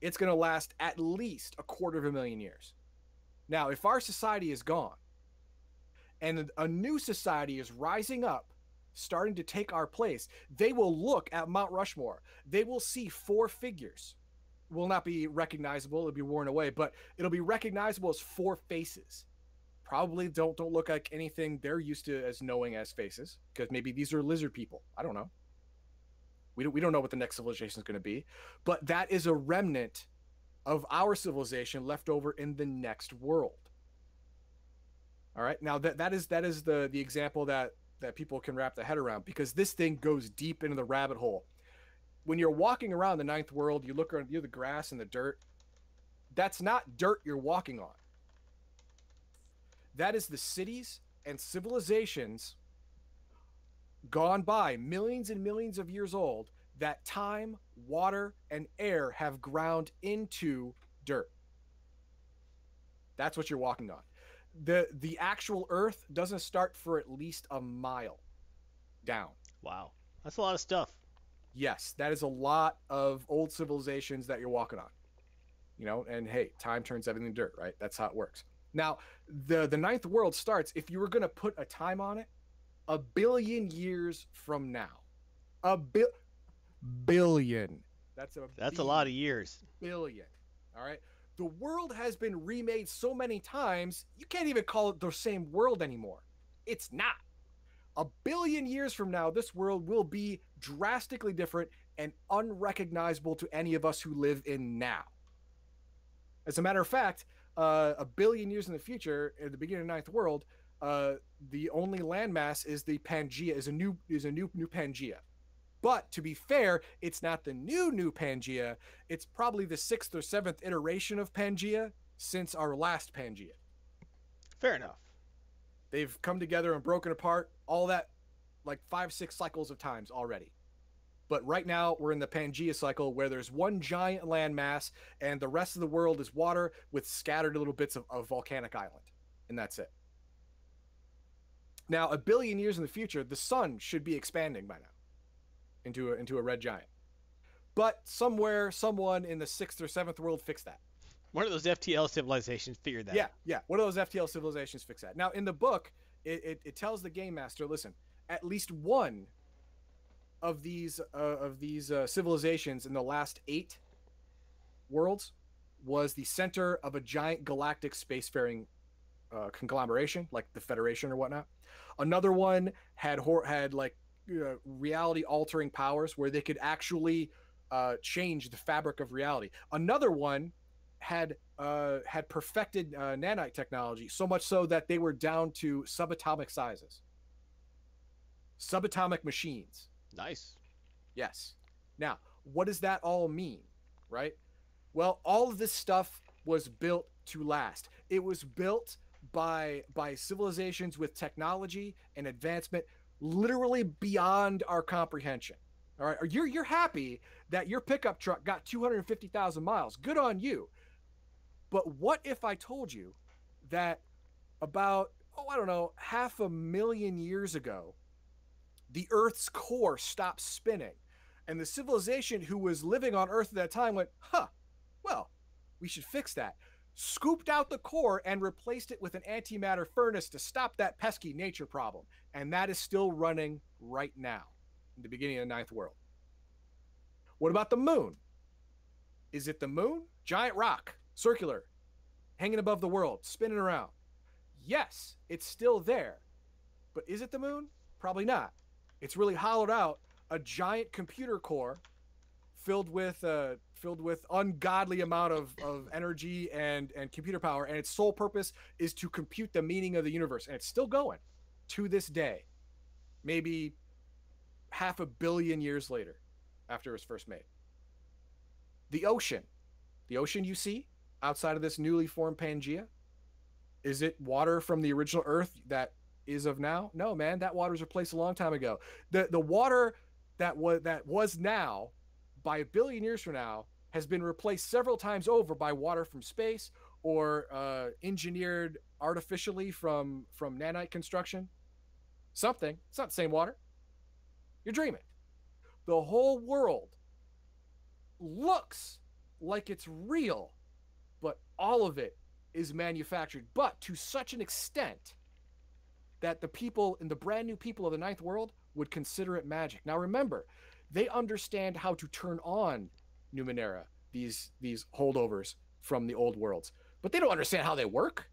It's going to last at least a quarter of a million years. Now, if our society is gone and a new society is rising up, starting to take our place, they will look at Mount Rushmore. They will see four figures. Will not be recognizable, it'll be worn away, but it'll be recognizable as four faces. Probably don't don't look like anything they're used to as knowing as faces, because maybe these are lizard people. I don't know. We don't, we don't know what the next civilization is going to be, but that is a remnant of our civilization left over in the next world. All right. Now that that is that is the the example that that people can wrap their head around because this thing goes deep into the rabbit hole. When you're walking around the ninth world, you look around you the grass and the dirt. That's not dirt you're walking on. That is the cities and civilizations gone by, millions and millions of years old, that time, water, and air have ground into dirt. That's what you're walking on. The the actual earth doesn't start for at least a mile down. Wow. That's a lot of stuff. Yes, that is a lot of old civilizations that you're walking on. You know, and hey, time turns everything to dirt, right? That's how it works. Now, the the ninth world starts if you were going to put a time on it, a billion years from now. A bi- billion. That's a That's a lot of years. billion. All right. The world has been remade so many times, you can't even call it the same world anymore. It's not. A billion years from now, this world will be drastically different and unrecognizable to any of us who live in now. As a matter of fact, uh, a billion years in the future, at the beginning of the ninth world, uh, the only landmass is the Pangea, is a new is a new new Pangea. But to be fair, it's not the new new Pangea. It's probably the sixth or seventh iteration of Pangea since our last Pangea. Fair enough. They've come together and broken apart all that like five, six cycles of times already. But right now we're in the Pangea cycle where there's one giant landmass and the rest of the world is water with scattered little bits of, of volcanic island. And that's it. Now, a billion years in the future, the sun should be expanding by now into a, into a red giant. But somewhere, someone in the sixth or seventh world fixed that. One of those FTL civilizations figured that Yeah, out. yeah. One of those FTL civilizations fix that. Now, in the book, it, it, it tells the game master, listen, at least one of these uh, of these uh, civilizations in the last eight worlds was the center of a giant galactic spacefaring uh, conglomeration, like the Federation or whatnot. Another one had hor- had like uh, reality altering powers where they could actually uh, change the fabric of reality. Another one had uh, had perfected uh, nanite technology so much so that they were down to subatomic sizes, subatomic machines. Nice. Yes. Now, what does that all mean, right? Well, all of this stuff was built to last. It was built by by civilizations with technology and advancement literally beyond our comprehension. All right, you're you're happy that your pickup truck got 250,000 miles. Good on you. But what if I told you that about oh I don't know half a million years ago, the Earth's core stopped spinning, and the civilization who was living on Earth at that time went, huh, well, we should fix that. Scooped out the core and replaced it with an antimatter furnace to stop that pesky nature problem. And that is still running right now in the beginning of the ninth world. What about the moon? Is it the moon? Giant rock, circular, hanging above the world, spinning around. Yes, it's still there. But is it the moon? Probably not. It's really hollowed out a giant computer core filled with uh, filled with ungodly amount of, of energy and and computer power and its sole purpose is to compute the meaning of the universe and it's still going to this day maybe half a billion years later after it was first made. The ocean the ocean you see outside of this newly formed pangea is it water from the original earth that is of now? No man that water was replaced a long time ago. The the water that was that was now by a billion years from now has been replaced several times over by water from space or uh, engineered artificially from from nanite construction. Something. It's not the same water. You're dreaming. The whole world looks like it's real but all of it is manufactured but to such an extent that the people in the brand new people of the ninth world would consider it magic. Now remember they understand how to turn on Numenera, these these holdovers from the old worlds, but they don't understand how they work.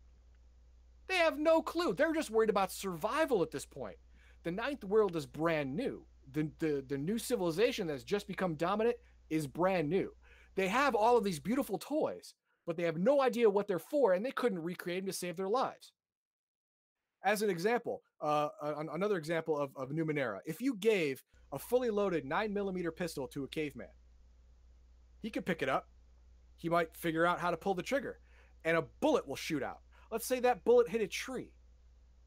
They have no clue. They're just worried about survival at this point. The ninth world is brand new. The, the, the new civilization that's just become dominant is brand new. They have all of these beautiful toys, but they have no idea what they're for, and they couldn't recreate them to save their lives. As an example, uh, another example of, of Numenera, if you gave a fully loaded nine millimeter pistol to a caveman. He could pick it up. He might figure out how to pull the trigger, and a bullet will shoot out. Let's say that bullet hit a tree.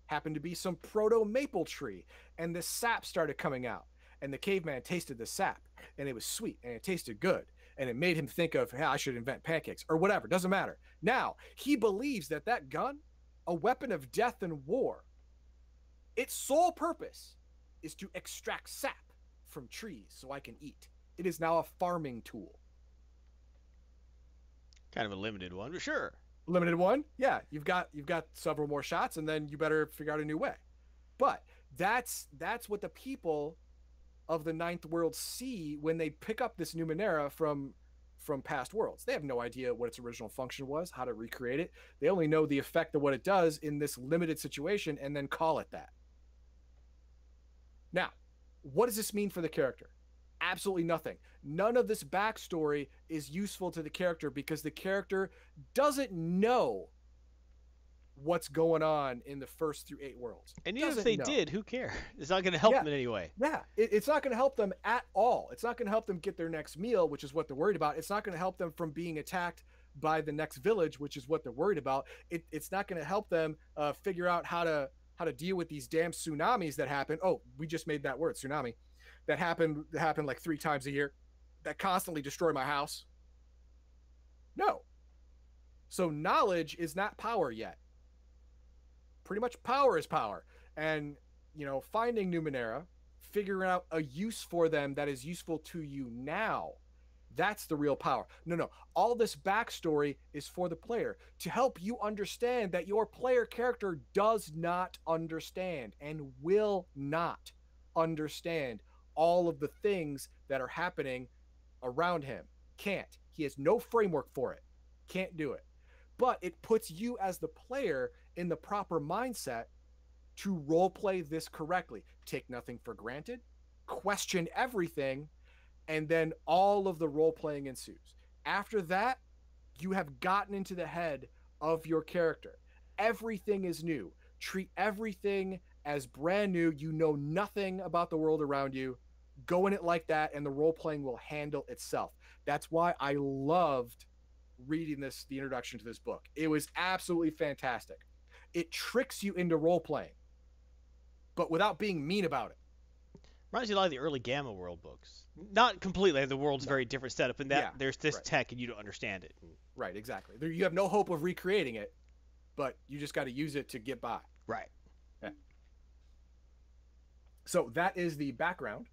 happened to be some proto maple tree, and the sap started coming out. And the caveman tasted the sap, and it was sweet, and it tasted good, and it made him think of, hey, I should invent pancakes or whatever. Doesn't matter. Now he believes that that gun, a weapon of death and war, its sole purpose is to extract sap from trees so I can eat. It is now a farming tool. Kind of a limited one, but sure. Limited one, yeah. You've got you've got several more shots, and then you better figure out a new way. But that's that's what the people of the ninth world see when they pick up this Numenera from from past worlds. They have no idea what its original function was, how to recreate it. They only know the effect of what it does in this limited situation and then call it that. Now, what does this mean for the character? Absolutely nothing. None of this backstory is useful to the character because the character doesn't know what's going on in the first through eight worlds. And even if they know. did, who cares? It's not going to help Yeah. them in any way. Yeah, it, it's not going to help them at all. It's not going to help them get their next meal, which is what they're worried about. It's not going to help them from being attacked by the next village, which is what they're worried about. It, it's not going to help them uh, figure out how to how to deal with these damn tsunamis that happen. Oh, we just made that word, tsunami, that happen that happen like three times a year, that constantly destroy my house. No. So knowledge is not power yet. Pretty much power is power. And, you know, finding Numenera, figuring out a use for them that is useful to you now. That's the real power. No, no. All this backstory is for the player to help you understand that your player character does not understand and will not understand all of the things that are happening around him. Can't. He has no framework for it. Can't do it. But it puts you as the player in the proper mindset to role play this correctly. Take nothing for granted, question everything, and then all of the role playing ensues. After that, you have gotten into the head of your character. Everything is new. Treat everything as brand new. You know nothing about the world around you. Go in it like that, and the role playing will handle itself. That's why I loved reading this, the introduction to this book. It was absolutely fantastic. It tricks you into role playing, but without being mean about it. Reminds me a lot of the early Gamma World books. Not completely. The world's No. very different setup and that Yeah, there's this right. tech and you don't understand it. Right, exactly. There, you have no hope of recreating it, but you just got to use it to get by. Right. So that is the background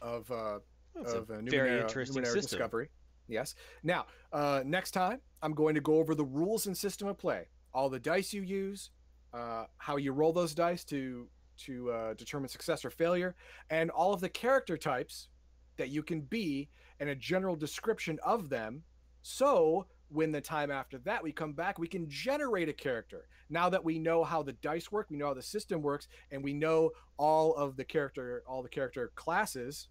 of uh, It's of a uh, very interesting Numenera system. discovery. Yes. Now, uh, next time I'm going to go over the rules and system of play, all the dice you use, uh, how you roll those dice to to uh, determine success or failure, and all of the character types that you can be, and a general description of them. So when the time after that we come back, we can generate a character. Now that we know how the dice work, we know how the system works, and we know all of the character, all the character classes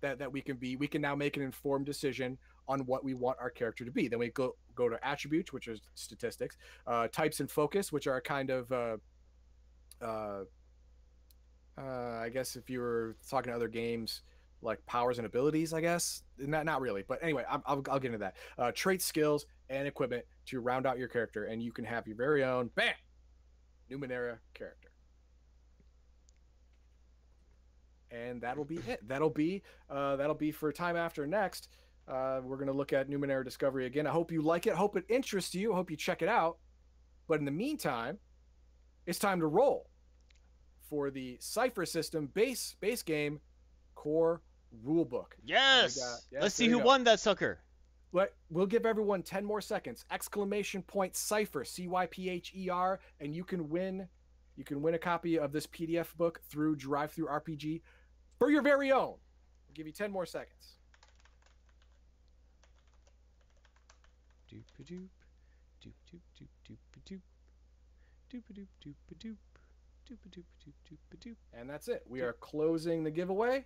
that that we can be. We can now make an informed decision on what we want our character to be. Then we go go to attributes, which is statistics, uh, types and focus, which are kind of uh, uh, uh, I guess if you were talking to other games like powers and abilities, I guess not not really, but anyway, I'm, I'll I'll get into that. Uh, traits, skills, and equipment to round out your character, and you can have your very own bam Numenera character. And that'll be it. That'll be uh, that'll be for time after next. Uh, we're gonna look at Numenera Discovery again. I hope you like it. Hope it interests you. Hope you check it out. But in the meantime, it's time to roll for the Cypher System base base game core rulebook. Yes. yes, Let's see who go. won that sucker. But we'll give everyone 10 more seconds. Exclamation point cypher, C Y P H E R, and you can win you can win a copy of this PDF book through Drive Thru RPG for your very own. I'll give you 10 more seconds. Doop-a-doop, doop-a-doop, doop-doop-a-doop, doop-a-doop, doop-a-doop, doop-a-doop, doop-doop-a-doop. And that's it. We are closing the giveaway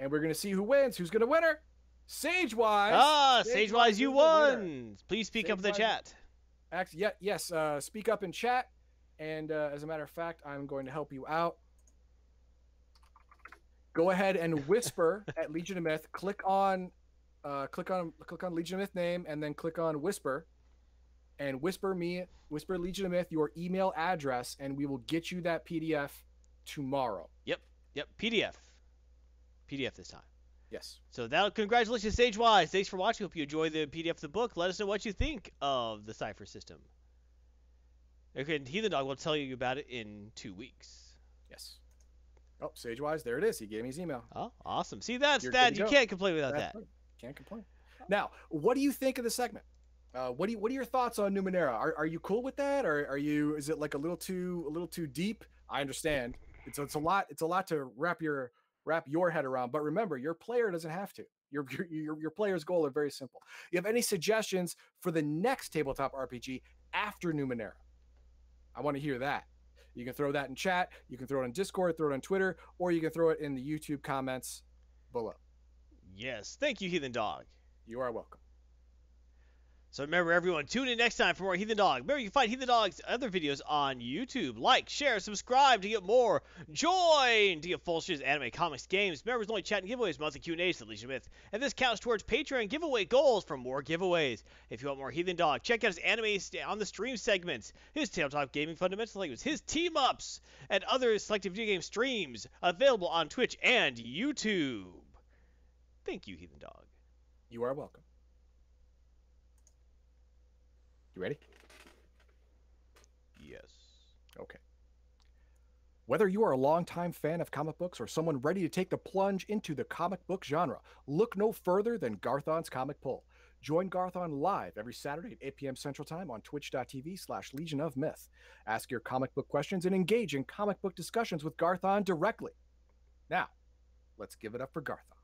and we're going to see who wins. Who's going to win her? Sagewise. Ah, Sagewise Sagewise, you is the winner. won. Please speak up in the chat. Act, yeah, yes, uh, speak up in chat. And uh, as a matter of fact, I'm going to help you out. Go ahead and whisper at Legion of Myth. Click on, uh, click on, click on Legion of Myth name, and then click on whisper, and whisper me, whisper Legion of Myth your email address, and we will get you that PDF tomorrow. Yep. Yep. PDF. PDF this time. Yes. So that congratulations, Sagewise. Thanks for watching. Hope you enjoy the PDF of the book. Let us know what you think of the Cypher system. Okay, Heathen Dog will tell you about it in two weeks. Yes. Oh, Sagewise, there it is. He gave me his email. Oh, awesome. See, that's You're that. You go. can't complain without That's that. right. Can't complain. Now, what do you think of the segment? Uh, what do you What are your thoughts on Numenera? Are, are you cool with that, or are you? Is it like a little too a little too deep? I understand. It's it's a lot. It's a lot to wrap your wrap your head around. But remember, your player doesn't have to. Your your your, your player's goal are very simple. You have any suggestions for the next tabletop RPG after Numenera? I want to hear that. You can throw that in chat. You can throw it on Discord, throw it on Twitter, or you can throw it in the YouTube comments below. Yes. Thank you, Heathen Dog. You are welcome. So remember, everyone, tune in next time for more Heathen Dog. Remember, you can find Heathen Dog's other videos on YouTube. Like, share, subscribe to get more. Join to get full shows, anime, comics, games, members only chat and giveaways, monthly Q&As at Legion Myth. And this counts towards Patreon giveaway goals for more giveaways. If you want more Heathen Dog, check out his anime on the stream segments, his tabletop gaming fundamental language, his team ups, and other selective video game streams available on Twitch and YouTube. Thank you, Heathen Dog. You are welcome. You ready? Yes. Okay. Whether you are a longtime fan of comic books or someone ready to take the plunge into the comic book genre, look no further than Garthon's Comic Pull. Join Garthon live every Saturday at 8 p.m. Central Time on twitch.tv slash Legion of Myth. Ask your comic book questions and engage in comic book discussions with Garthon directly. Now, let's give it up for Garthon.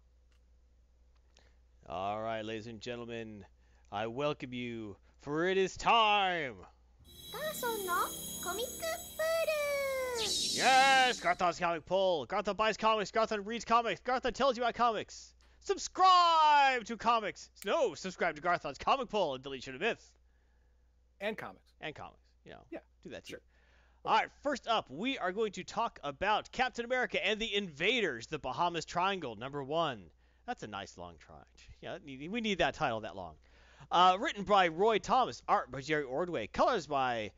All right, ladies and gentlemen, I welcome you, for it is time! Yes! Garthon's Comic Pull! Garthon buys comics, Garthon reads comics, Garthon tells you about comics! Subscribe to comics! No, subscribe to Garthon's Comic Poll and delete your Myth! And comics. And comics. You know, yeah. do that too. Sure. All right, first up, we are going to talk about Captain America and the Invaders, the Bahamas Triangle, number one. That's a nice long try. Yeah, we need that title that long. Uh, written by Roy Thomas, art by Jerry Ordway, colors by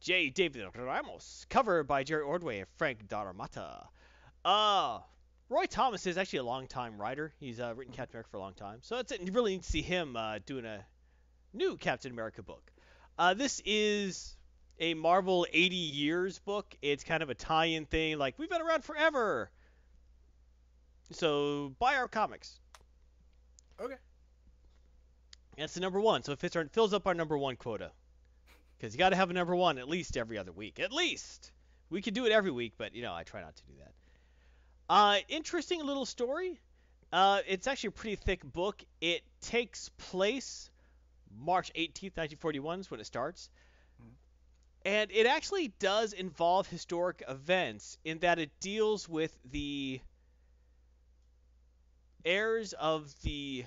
J. David Ramos, cover by Jerry Ordway and Frank D'Armata. Uh, Roy Thomas is actually a long-time writer. He's uh, written Captain America for a long time, so it's you really need to see him uh, doing a new Captain America book. Uh, this is a Marvel 80 years book. It's kind of a tie-in thing, like we've been around forever. So buy our comics. Okay. That's the number one. So it fits our, fills up our number one quota. Because you got to have a number one at least every other week. At least. We could do it every week, but you know I try not to do that. Uh, interesting little story. Uh, it's actually a pretty thick book. It takes place March 18th, 1941 is when it starts. And it actually does involve historic events in that it deals with the heirs of the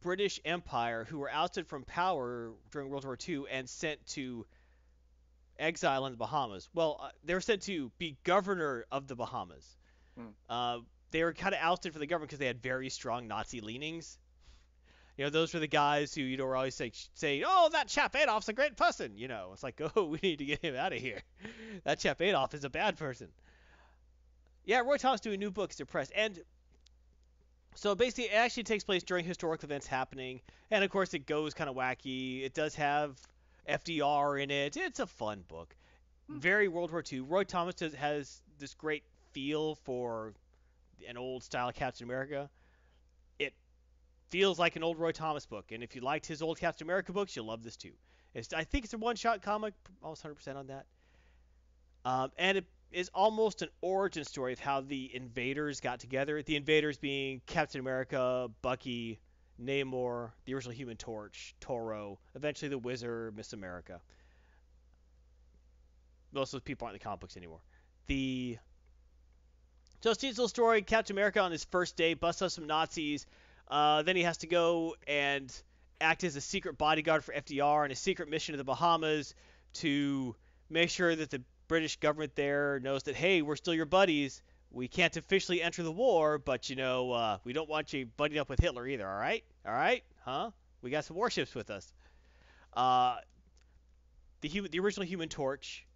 British Empire who were ousted from power during World War II and sent to exile in the Bahamas. Well, uh, they were sent to be governor of the Bahamas. Hmm. Uh, they were kind of ousted from the government because they had very strong Nazi leanings. You know, those were the guys who, you know, were always say, saying, oh, that chap Adolf's a great person. You know, it's like, oh, we need to get him out of here. that chap Adolf is a bad person. Yeah, Roy Thomas doing new books, depressed. And so basically, it actually takes place during historic events happening. And of course, it goes kind of wacky. It does have FDR in it. It's a fun book. Very World War II. Roy Thomas does, has this great feel for an old style Captain America. It feels like an old Roy Thomas book. And if you liked his old Captain America books, you'll love this too. It's, I think it's a one shot comic, almost 100% on that. Um, and it is almost an origin story of how the invaders got together. The invaders being Captain America, Bucky, Namor, the original Human Torch, Toro, eventually the Wizard, Miss America. Most of those people aren't in the comic books anymore. The so a little story. Captain America on his first day busts up some Nazis. Uh, then he has to go and act as a secret bodyguard for FDR on a secret mission to the Bahamas to make sure that the British government there knows that hey, we're still your buddies. We can't officially enter the war, but you know uh, we don't want you buddying up with Hitler either. All right, all right, huh? We got some warships with us. Uh, the human, the original Human Torch,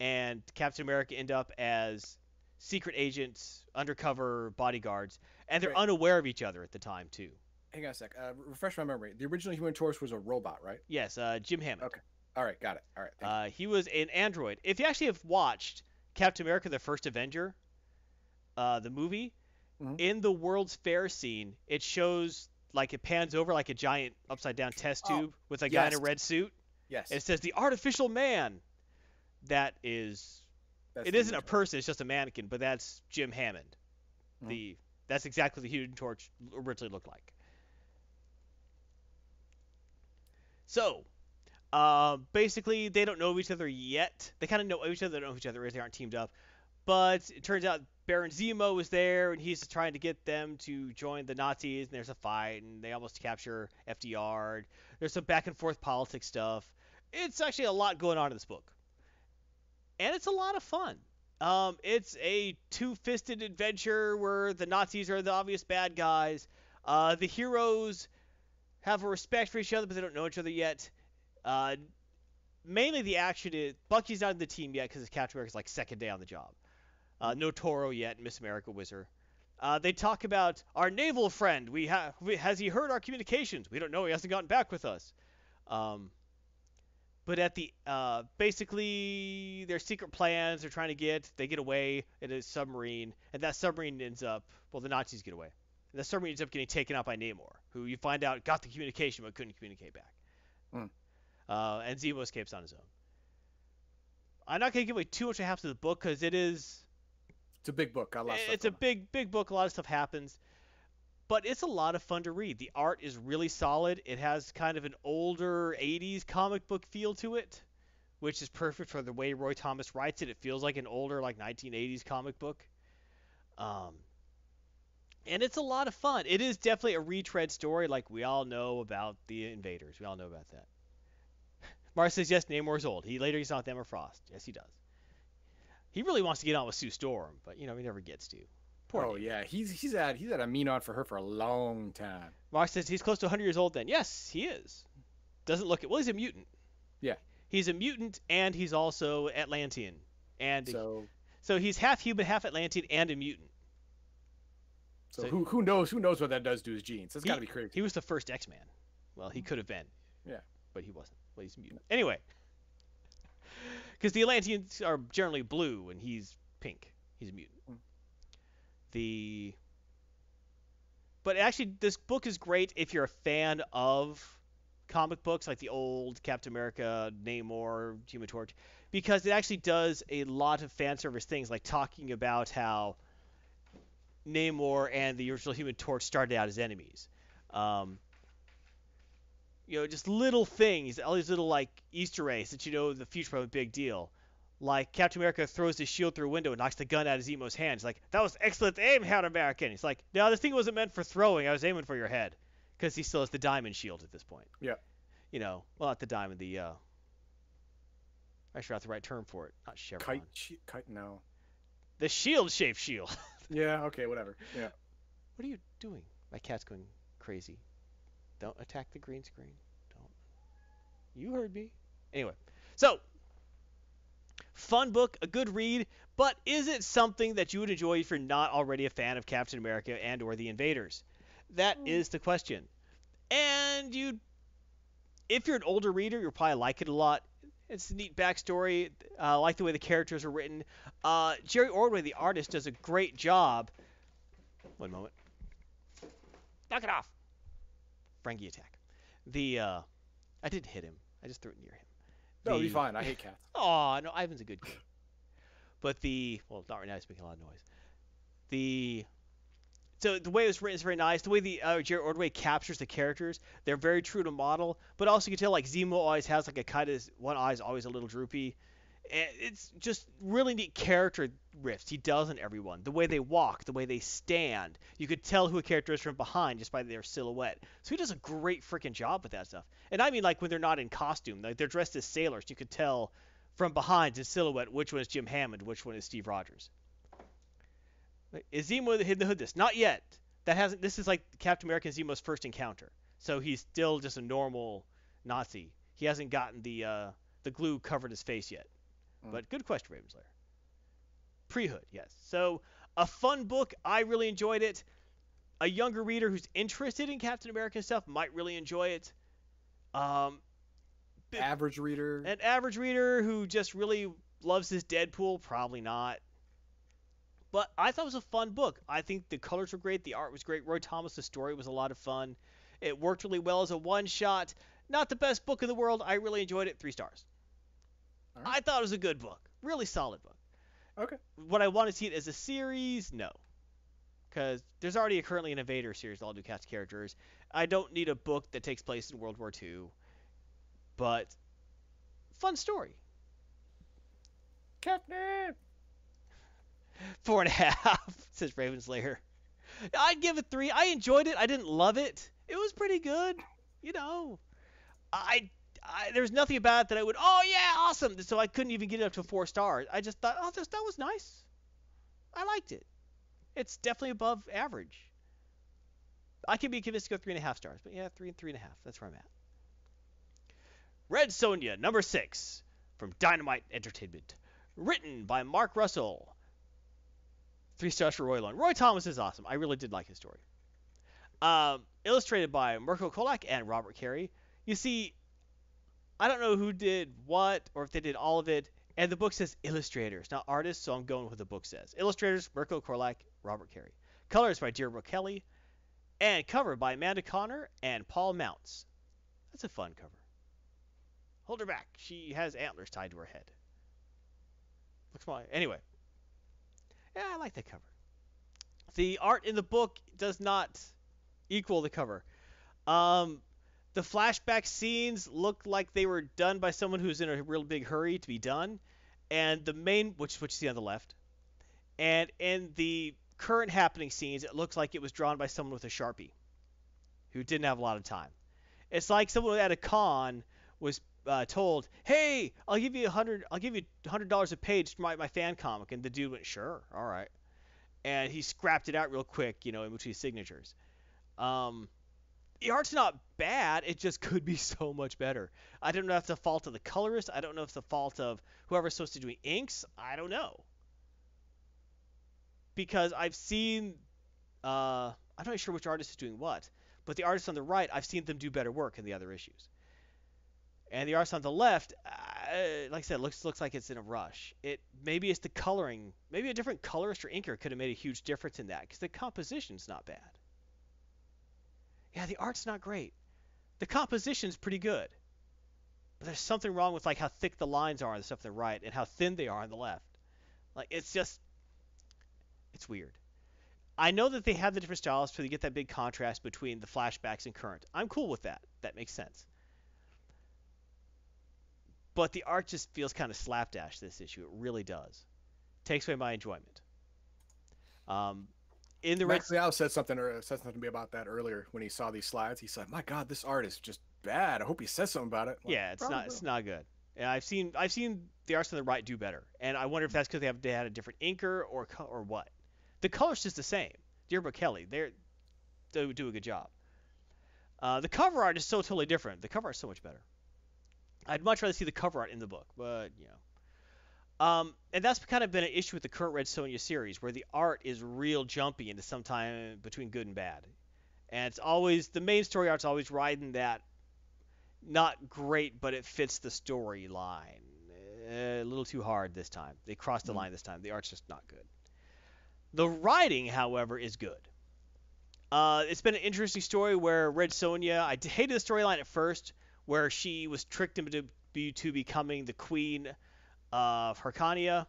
and Captain America end up as secret agents, undercover bodyguards, and they're Right. unaware of each other at the time too. Hang on a sec. Uh, refresh my memory. The original Human Torch was a robot, right? Yes, uh, Jim Hammond. Okay. All right, got it. All right. thank you. Uh, he was an android. If you actually have watched Captain America: The First Avenger, uh, the movie, Mhm. in the World's Fair scene, it shows like it pans over like a giant upside down test Oh, tube with a guy in a red suit. yes. And it says the artificial man. That is, that's it isn't a person; it's just a mannequin. But that's Jim Hammond. Mhm. The that's exactly what the Human Torch originally looked like. So, uh, basically, they don't know each other yet. They kind of know each other, they don't know each other is. They aren't teamed up. But it turns out Baron Zemo is there, and he's trying to get them to join the Nazis. And there's a fight, and they almost capture FDR. There's some back and forth politics stuff. It's actually a lot going on in this book, and it's a lot of fun. Um, it's a two-fisted adventure where the Nazis are the obvious bad guys. Uh, the heroes have a respect for each other, but they don't know each other yet. Uh, mainly the action is Bucky's not in the team yet because his Captain America's like second day on the job. Uh, no Toro yet, Miss America Whizzer. Uh, they talk about our naval friend. We has he heard our communications? We don't know. He hasn't gotten back with us. Um, but at the uh, basically their secret plans they're trying to get they get away in a submarine and that submarine ends up well the Nazis get away and the submarine ends up getting taken out by Namor who you find out got the communication but couldn't communicate back Hmm. Uh, and Zemo escapes on his own. I'm not gonna give away too much of half of the book because it is It's a big book. A lot of stuff it's a big big book. A lot of stuff happens. But it's a lot of fun to read. The art is really solid. It has kind of an older 80s comic book feel to it which is perfect for the way roy thomas writes it. It feels like an older like 1980s comic book. Um, and it's a lot of fun. It is definitely a retread story like we all know about the invaders. We all know about that Mars says yes namor's old he later he's not them or frost yes he does he really wants to get on with sue storm but you know he never gets to Poor oh Namor. yeah, he's he's had he's had a mean on for her for a long time. Mark says he's close to 100 years old then. Yes, he is. Doesn't look it. Well, he's a mutant. Yeah. He's a mutant and he's also Atlantean. And so, So he's half human, half Atlantean, and a mutant. so, So- who who knows who knows what that does to his genes? That's got to be crazy. He was the first X Man. Well, he hmm. could have been. Yeah. But he wasn't. Mutant. Anyway. Because the Atlanteans are generally blue and he's pink. He's a mutant. Mm. The. But actually, this book is great if you're a fan of comic books like the old Captain America, Namor, Human Torch, because it actually does a lot of fan service things like talking about how Namor and the original Human Torch started out as enemies. Um, you know, just little things, all these little like Easter eggs that you know the future of a big deal. Like Captain America throws his shield through a window and knocks the gun out of Zemo's hand. He's like, "That was excellent aim, Captain American." He's like, "No, this thing wasn't meant for throwing. I was aiming for your head," because he still has the diamond shield at this point. Yeah. You know, well, not the diamond, the uh, I should have the right term for it, not chevron. Kite, kite, no. The shield-shaped shield. Yeah, okay, whatever. Yeah. What are you doing? My cat's going crazy. Don't attack the green screen. Don't. You heard me. Anyway, so fun book, a good read, but is it something that you would enjoy if you're not already a fan of Captain America and or the Invaders? That Mm. is the question. And you if you're an older reader, you'll probably like it a lot. It's a neat backstory. Uh, I like the way the characters are written. Uh, Jerry Ordway, the artist, does a great job. One moment. Knock it off. Frankie attack. The uh, I didn't hit him. I just threw it near him. No, it'll be fine. I hate cats. Oh no, Ivan's a good kid. But the well, not right now. He's making a lot of noise. The so the way it was written is very nice. The way the uh, Jerry Ordway captures the characters, they're very true to model. But also you can tell like Zemo always has like a kind of one eye is always a little droopy. And it's just really neat character riffs he does in everyone. The way they walk, the way they stand. You could tell who a character is from behind just by their silhouette. So he does a great freaking job with that stuff. And I mean like when they're not in costume, like they're dressed as sailors, you could tell from behind his silhouette which one is Jim Hammond, which one is Steve Rogers. Is Zemo in the hood this? Not yet. That hasn't. This is like Captain America and Zemo's first encounter. So he's still just a normal Nazi. He hasn't gotten the uh, the glue covered his face yet. Mm. But good question, Ravenslayer. Pre-hood, yes. So a fun book. I really enjoyed it. A younger reader who's interested in Captain America stuff might really enjoy it. Um, Average reader. an average reader who just really loves his Deadpool, probably not. But I thought it was a fun book. I think the colors were great, the art was great. Roy Thomas' story was a lot of fun. It worked really well as a one shot. Not the best book in the world. I really enjoyed it. Three stars. Right. I thought it was a good book. Really solid book. Okay. Would I want to see it as a series? No. Because there's already a, currently an Invader series, all new cast characters. I don't need a book that takes place in World War II. But fun story. Captain. Four and a half, says Ravenslayer. I'd give it three. I enjoyed it. I didn't love it. It was pretty good. You know, I, I there's nothing about it that I would. Oh yeah, awesome. So I couldn't even get it up to four stars. I just thought, oh, this, that was nice. I liked it. It's definitely above average. I can be convinced to go three and a half stars, but yeah, three and three and a half. That's where I'm at. Red Sonja, number six, from Dynamite Entertainment. Written by Mark Russell. Three stars for Roy Lund. Roy Thomas is awesome. I really did like his story. Um, illustrated by Mirko Colak and Robert Carey. You see, I don't know who did what or if they did all of it. And the book says illustrators, not artists, so I'm going with what the book says. Illustrators, Mirko Colak, Robert Carey. Colors by Deirdre Kelly. And cover by Amanda Conner and Paul Mounts. That's a fun cover. Hold her back. She has antlers tied to her head. Looks my anyway. Yeah, I like that cover. The art in the book does not equal the cover. Um, the flashback scenes look like they were done by someone who's in a real big hurry to be done, and the main, which which you see on the left, and in the current happening scenes, it looks like it was drawn by someone with a sharpie, who didn't have a lot of time. It's like someone at a con was uh, told, "Hey, I'll give you a hundred. I'll give you hundred dollars a page to write my fan comic," and the dude went, "Sure, all right," and he scrapped it out real quick, you know, in between signatures. Um, the art's not bad. It just could be so much better. I don't know if it's the fault of the colorist. I don't know if it's the fault of whoever's supposed to do inks. I don't know. Because I've seen, uh, I'm not sure which artist is doing what, but the artist on the right, I've seen them do better work in the other issues. And the artist on the left, uh, like I said, looks looks like it's in a rush. It maybe it's the coloring. Maybe a different colorist or inker could have made a huge difference in that because the composition's not bad. Yeah, the art's not great. The composition's pretty good. But there's something wrong with like how thick the lines are on the stuff on the right and how thin they are on the left. Like it's just it's weird. I know that they have the different styles so you get that big contrast between the flashbacks and current. I'm cool with that. That makes sense. But the art just feels kind of slapdash this issue. It really does. Takes away my enjoyment. Um, in the red Max Liao said something or said something to me about that earlier when he saw these slides. He said, "My God, this art is just bad. I hope he says something about it." Like, Yeah, it's not "Probably it's not good. And I've seen I've seen the artists on the right do better, and I wonder if that's because they have they had a different inker or or what. The color's just the same. Deirdre Kelly, they're they do a good job. Uh, the cover art is so totally different. The cover art's so much better. I'd much rather see the cover art in the book, but you know. Um, and that's kind of been an issue with the current Red Sonja series, where the art is real jumpy into some time between good and bad, and it's always the main story art's always riding that not great, but it fits the storyline. Uh, a little too hard this time. They crossed the Mhm. line this time. The art's just not good. The writing, however, is good. Uh, it's been an interesting story where Red Sonja, I hated the storyline at first, where she was tricked into be, to becoming the queen of Hyrcania,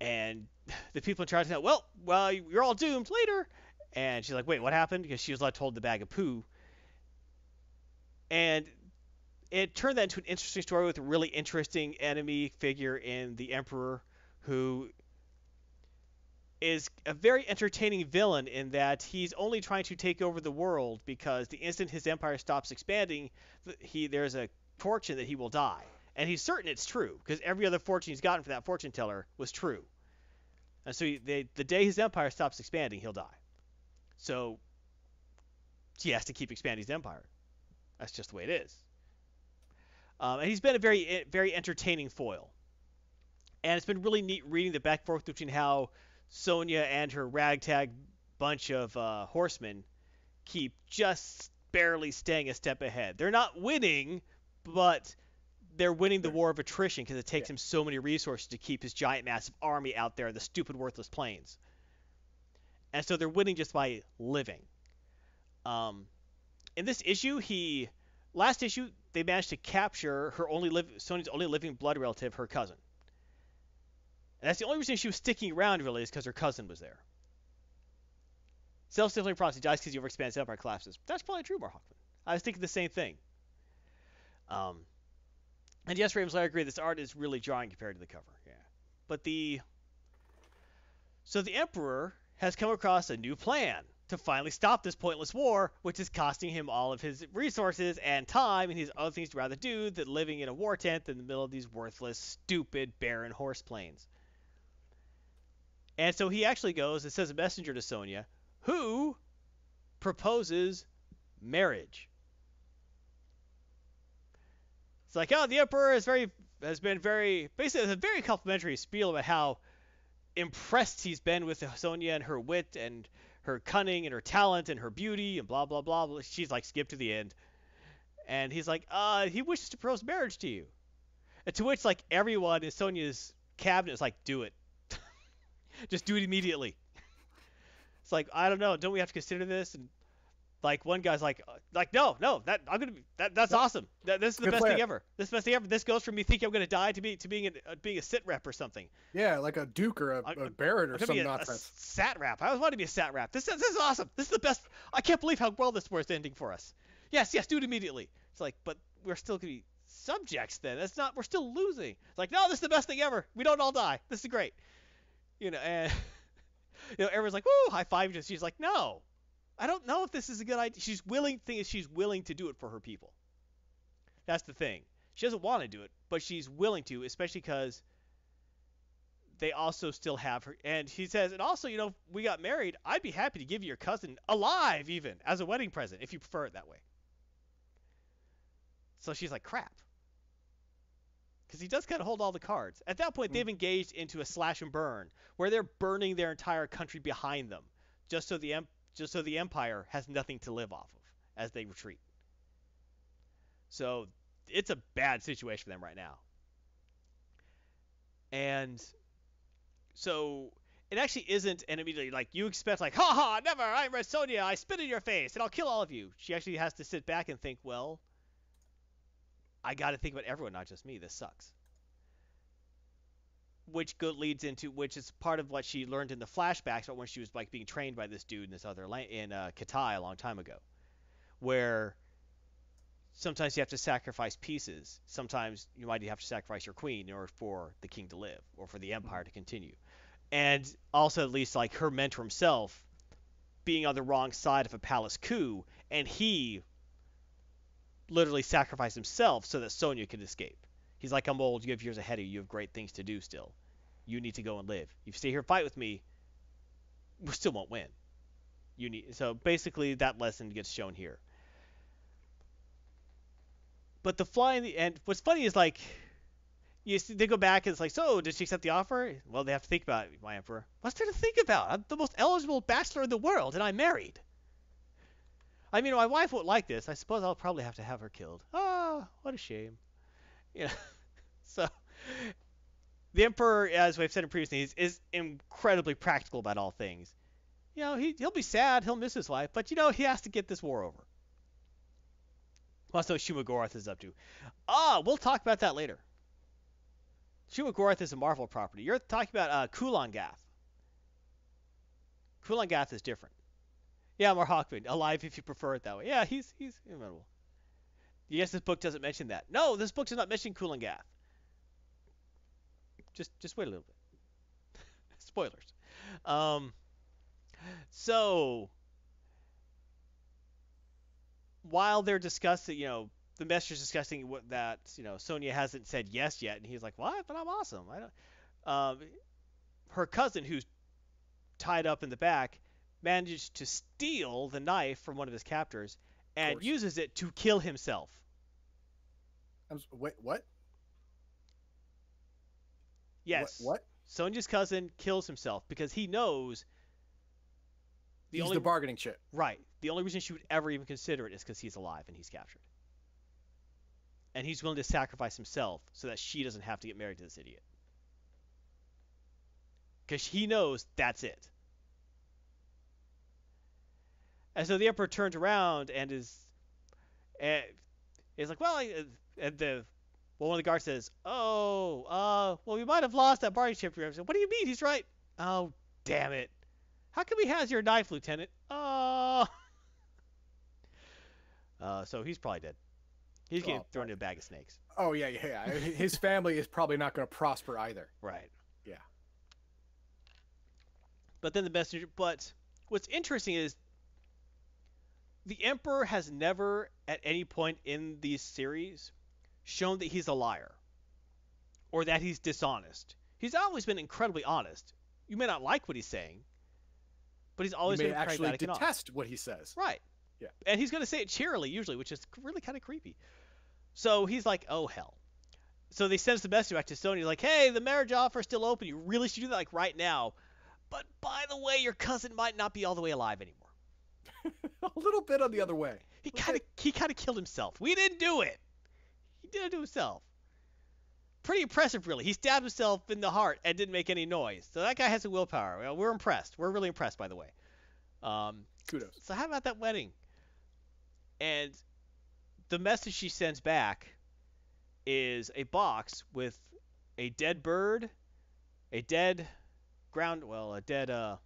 and the people in charge said, "Well, well, you're all doomed later." And she's like, "Wait, what happened?" Because she was like told the bag of poo, and it turned that into an interesting story with a really interesting enemy figure in the Emperor, who is a very entertaining villain in that he's only trying to take over the world because the instant his empire stops expanding, he there's a fortune that he will die, and he's certain it's true because every other fortune he's gotten from that fortune teller was true. And so he, they, the day his empire stops expanding, he'll die. So he has to keep expanding his empire. That's just the way it is. Um, and he's been a very eh, very entertaining foil. And it's been really neat reading the back and forth between how Sonja and her ragtag bunch of uh, horsemen keep just barely staying a step ahead. They're not winning, but they're winning the war of attrition because it takes Yeah. him so many resources to keep his giant, massive army out there in the stupid, worthless plains. And so they're winning just by living. Um, in this issue, he last issue they managed to capture her only live Sonja's only living blood relative, her cousin. And that's the only reason she was sticking around really is because her cousin was there. Self-stifling prophecy dies because you overexpand his empire collapses. That's probably true, Mark Hoffman. I was thinking the same thing. Um, and yes, Ravens, I agree. This art is really drawing compared to the cover. Yeah, but the so the Emperor has come across a new plan to finally stop this pointless war, which is costing him all of his resources and time, and he has other things to rather do than living in a war tent in the middle of these worthless, stupid, barren horse plains. And so he actually goes and sends a messenger to Sonja, who proposes marriage. It's like, oh, the emperor is very has been very basically a very complimentary spiel about how impressed he's been with Sonja and her wit and her cunning and her talent and her beauty and blah blah blah. blah. She's like, skip to the end, and he's like, uh, he wishes to propose marriage to you. And to which like everyone in Sonja's cabinet is like, do it, just do it immediately. It's like I don't know, don't we have to consider this? And like one guy's like, uh, like no, no, that I'm gonna be that that's awesome. That, this is the Good best plan. thing ever. This is the best thing ever. This goes from me thinking I'm gonna die to be to being a, uh, being a sit rep or something. Yeah, like a duke or a, a baron or some a, nonsense. satrap. I always wanted to be a satrap. This, is- this is awesome. This is the best. I can't believe how well this war's ending for us. Yes, yes, do it immediately. It's like, but we're still gonna be subjects then. That's not. We're still losing. It's like, no, this is the best thing ever. We don't all die. This is great. You know, and you know, everyone's like, woo, high five. Just she's like, no, I don't know if this is a good idea. She's willing. Thing is, she's willing to do it for her people. That's the thing. She doesn't want to do it, but she's willing to, especially because they also still have her. And he says, and also, you know, if we got married. I'd be happy to give you your cousin alive, even as a wedding present, if you prefer it that way. So she's like, crap. Because he does kind of hold all the cards. At that point, Mm. they've engaged into a slash and burn, where they're burning their entire country behind them, just so the just so the empire has nothing to live off of as they retreat. So it's a bad situation for them right now. And so it actually isn't an immediately like you expect like, ha ha, never, I'm Red Sonja, I spit in your face and I'll kill all of you. She actually has to sit back and think, well, I got to think about everyone, not just me. This sucks. Which go, leads into which is part of what she learned in the flashbacks about when she was like being trained by this dude in this other la- in uh, Khitai a long time ago, where sometimes you have to sacrifice pieces. Sometimes you might have to sacrifice your queen in order for the king to live or for the empire to continue. And also, at least like her mentor himself being on the wrong side of a palace coup, and he literally sacrificed himself so that Sonja could escape. He's like, I'm old. You have years ahead of you. You have great things to do still. You need to go and live. If you stay here and fight with me, we still won't win. You need so basically that lesson gets shown here. But the fly in the end. what's funny is like you see, they go back and it's like, so did she accept the offer? Well, they have to think about it, my emperor. What's there to think about? I'm the most eligible bachelor in the world, and I'm married. I mean, my wife won't like this. I suppose I'll probably have to have her killed. Ah, what a shame. Yeah. so the emperor, as we've said previously, is, is incredibly practical about all things. You know, he he'll be sad, he'll miss his wife, but you know he has to get this war over. Plus, what Shuma-Gorath is up to. Ah, we'll talk about that later. Shuma-Gorath is a Marvel property. You're talking about uh, Kulan Gath. Kulangath is different. Yeah, more Hawkman, alive if you prefer it that way. Yeah, he's he's immortal. Yes, this book doesn't mention that. No, this book does not mention Kulan Gath. Just just wait a little bit. Spoilers. Um, so while they're discussing, you know, the messenger's discussing what that you know Sonja hasn't said yes yet, and he's like, "What? But I'm awesome." I don't. Um, her cousin, who's tied up in the back, managed to steal the knife from one of his captors and uses it to kill himself. I'm, wait, what? Yes. What? what? Sonja's cousin kills himself because he knows the He's only the bargaining chip. right. The only reason she would ever even consider it is because he's alive and he's captured. And he's willing to sacrifice himself so that she doesn't have to get married to this idiot. Because he knows that's it. And so the emperor turns around and is, and is like, well, and the well, one of the guards says, "Oh, uh, well, we might have lost that bargaining chip." I said, What do you mean? He's right. Oh, damn it! How come he has your knife, Lieutenant? Oh. Uh, so he's probably dead. He's getting Oh, thrown in a bag of snakes. Oh yeah, yeah, yeah. His family is probably not going to prosper either. Right. Yeah. But then the messenger. But what's interesting is the Emperor has never, at any point in these series, shown that he's a liar or that he's dishonest. He's always been incredibly honest. You may not like what he's saying, but he's always you may been actually pragmatic and honest. detest what he says. Right. Yeah. And he's going to say it cheerily usually, which is really kind of creepy. So he's like, "Oh hell." So they send the message back to Sony like, "Hey, the marriage offer is still open. You really should do that like right now. But by the way, your cousin might not be all the way alive anymore. a little bit on the other way. He kind of he kind of killed himself. We didn't do it. He did it to himself. Pretty impressive, really. He stabbed himself in the heart and didn't make any noise. So that guy has some willpower. Well, we're impressed. We're really impressed, by the way. Um, Kudos. so how about that wedding? And the message she sends back is a box with a dead bird, a dead ground, well, a dead uh,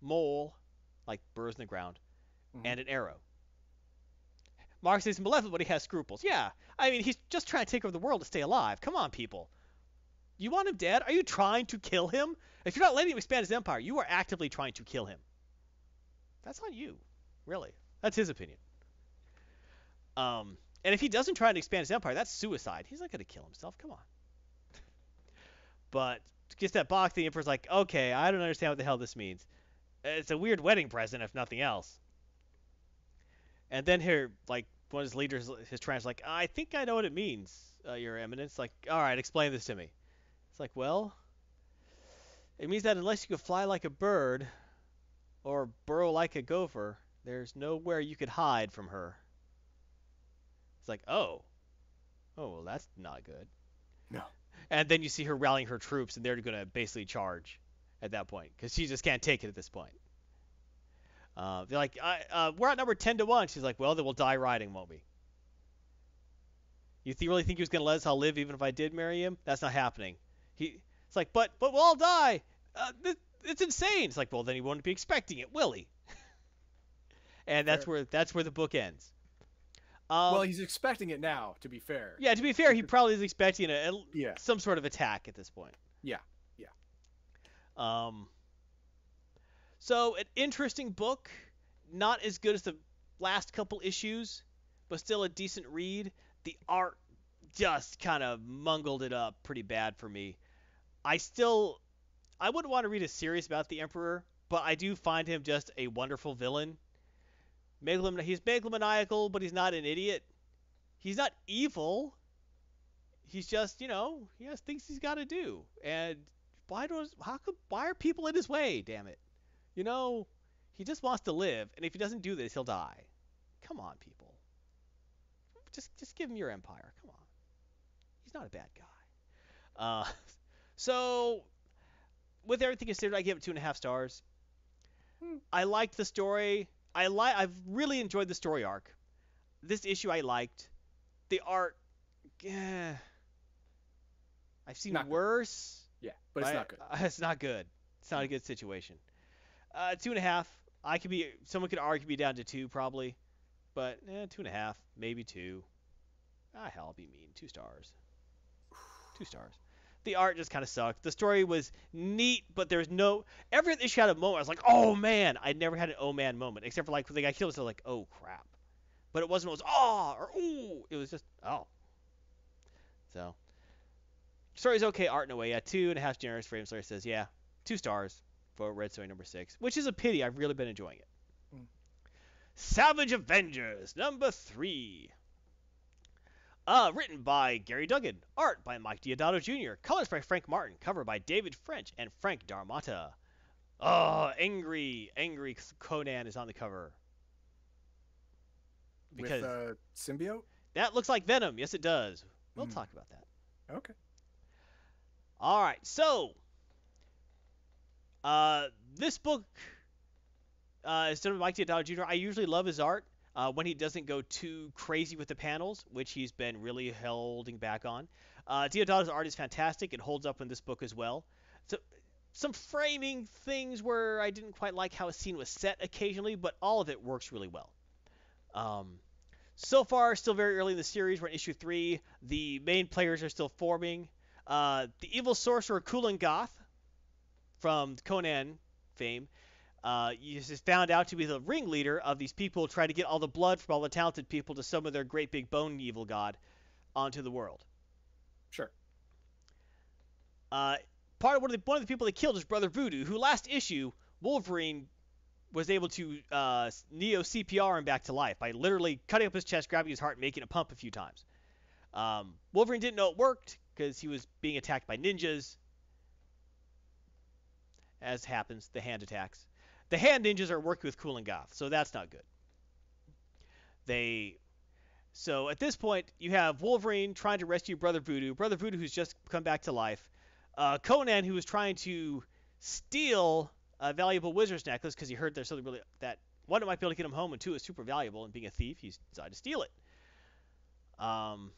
mole, like burrs in the ground, Mhm. and an arrow. Mark says malevolent, but he has scruples. Yeah, I mean he's just trying to take over the world to stay alive. Come on, people. You want him dead? Are you trying to kill him? If you're not letting him expand his empire, you are actively trying to kill him. That's on you, really. That's his opinion. Um, and if he doesn't try to expand his empire, that's suicide. He's not going to kill himself. Come on. but gets that box. The emperor's like, okay, I don't understand what the hell this means. It's a weird wedding present, if nothing else. And then here, like one of his leaders, his trans, like, I think I know what it means, uh, Your Eminence. Like, all right, explain this to me. It's like, well, it means that unless you can fly like a bird or burrow like a gopher, there's nowhere you could hide from her. It's like, oh, oh, well, that's not good. No. And then you see her rallying her troops, and they're going to basically charge at that point because she just can't take it at this point. Uh, they're like, I, uh, we're at number 10 to 1. She's like, well, then we'll die riding, won't we? You th- really think he was going to let us all live even if I did marry him? That's not happening. He, It's like, but but we'll all die. Uh, th- it's insane. It's like, well, then he won't be expecting it, will he? and that's where that's where the book ends. Um, well, he's expecting it now. To be fair. yeah, to be fair, he probably is expecting a, a- Yeah. some sort of attack at this point. Yeah, yeah. Um. So an interesting book, not as good as the last couple issues, but still a decent read. The art just kind of mungled it up pretty bad for me. I still, I wouldn't want to read a series about the Emperor, but I do find him just a wonderful villain. Megalom- he's megalomaniacal, but he's not an idiot. He's not evil. He's just, you know, he has things he's got to do. And why does how could why are people in his way? Damn it! You know, he just wants to live, and if he doesn't do this, he'll die. Come on, people. Just just give him your empire. Come on. He's not a bad guy. Uh, so with everything considered, I give it two and a half stars. Hmm. I liked the story. I like. I've really enjoyed the story arc. This issue I liked. The art. Yeah. I've seen Not good. worse. Yeah, but it's I- not good. uh, it's not good. It's not a good situation. Uh, two and a half. I could be. Someone could argue me down to two probably, but eh, two and a half, maybe two. Ah, hell, I'll be mean. Two stars. Two stars. The art just kind of sucked. The story was neat, but there's no. Every issue had a moment. I was like, oh man. I never had an oh man moment, except for like when the guy killed himself. Like, oh crap. But it wasn't. It was oh or ooh. It was just oh. So. Story's okay, art in a way. Yeah, two and a half generous frame. Story says, yeah, two stars for Red Story number six, which is a pity. I've really been enjoying it. Mm. Savage Avengers number three. Uh, written by Gerry Duggan, art by Mike Deodato Jr., colors by Frank Martin, cover by David Finch and Frank D'Armata. Oh, angry, angry Conan is on the cover. Because With uh, symbiote. that looks like Venom. Yes, it does. We'll Hmm. talk about that. Okay. All right, so uh, this book uh, is done by Mike Deodato Jr. I usually love his art uh, when he doesn't go too crazy with the panels, which he's been really holding back on. Uh, Deodato's art is fantastic. It holds up in this book as well. So some framing things where I didn't quite like how a scene was set occasionally, but all of it works really well. Um, so far, still very early in the series. We're in issue three. The main players are still forming. Uh, the evil sorcerer Kulan Gath from Conan fame uh, is found out to be the ringleader of these people trying to get all the blood from all the talented people to summon their great big bone evil god onto the world. Sure. Uh, part of one of the one of the people they killed is Brother Voodoo, who last issue Wolverine was able to uh, neo CPR him back to life by literally cutting up his chest, grabbing his heart, and making it pump a few times. Um, Wolverine didn't know it worked because he was being attacked by ninjas. As happens, the hand attacks. The hand ninjas are working with Kulan Gath, so that's not good. They so at this point, you have Wolverine trying to rescue Brother Voodoo, Brother Voodoo who's just come back to life, uh, Conan who is trying to steal a valuable wizard's necklace because he heard there's something really that one it might be able to get him home, and two is super valuable, and being a thief, he's decided to steal it. Um,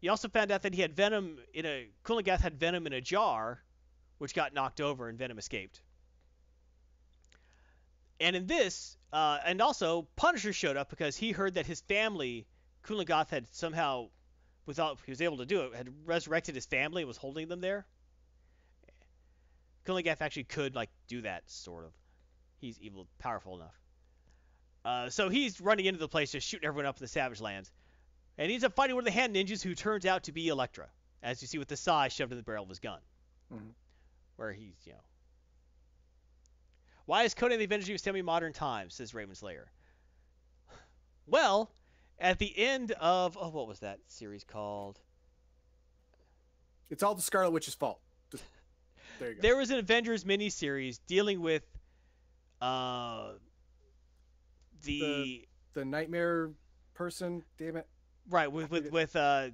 he also found out that he had venom in a Kulan Gath had venom in a jar, which got knocked over, and venom escaped. And in this, uh, and also Punisher showed up because he heard that his family, Kulan Gath had somehow, without he was able to do it, had resurrected his family and was holding them there. Kulan Gath actually could like do that sort of. He's evil, powerful enough. Uh, so he's running into the place, just shooting everyone up in the Savage Lands, and he ends up fighting one of the hand ninjas, who turns out to be Elektra, as you see with the sai shoved in the barrel of his gun, Mhm. Where he's you know. Why is Conan the Avenger semi-modern times? Says Ravenslayer. Well, at the end of oh, what was that series called? It's all the Scarlet Witch's fault. Just, there you go. There was an Avengers miniseries dealing with uh the, the nightmare person. Damn it. right with with with uh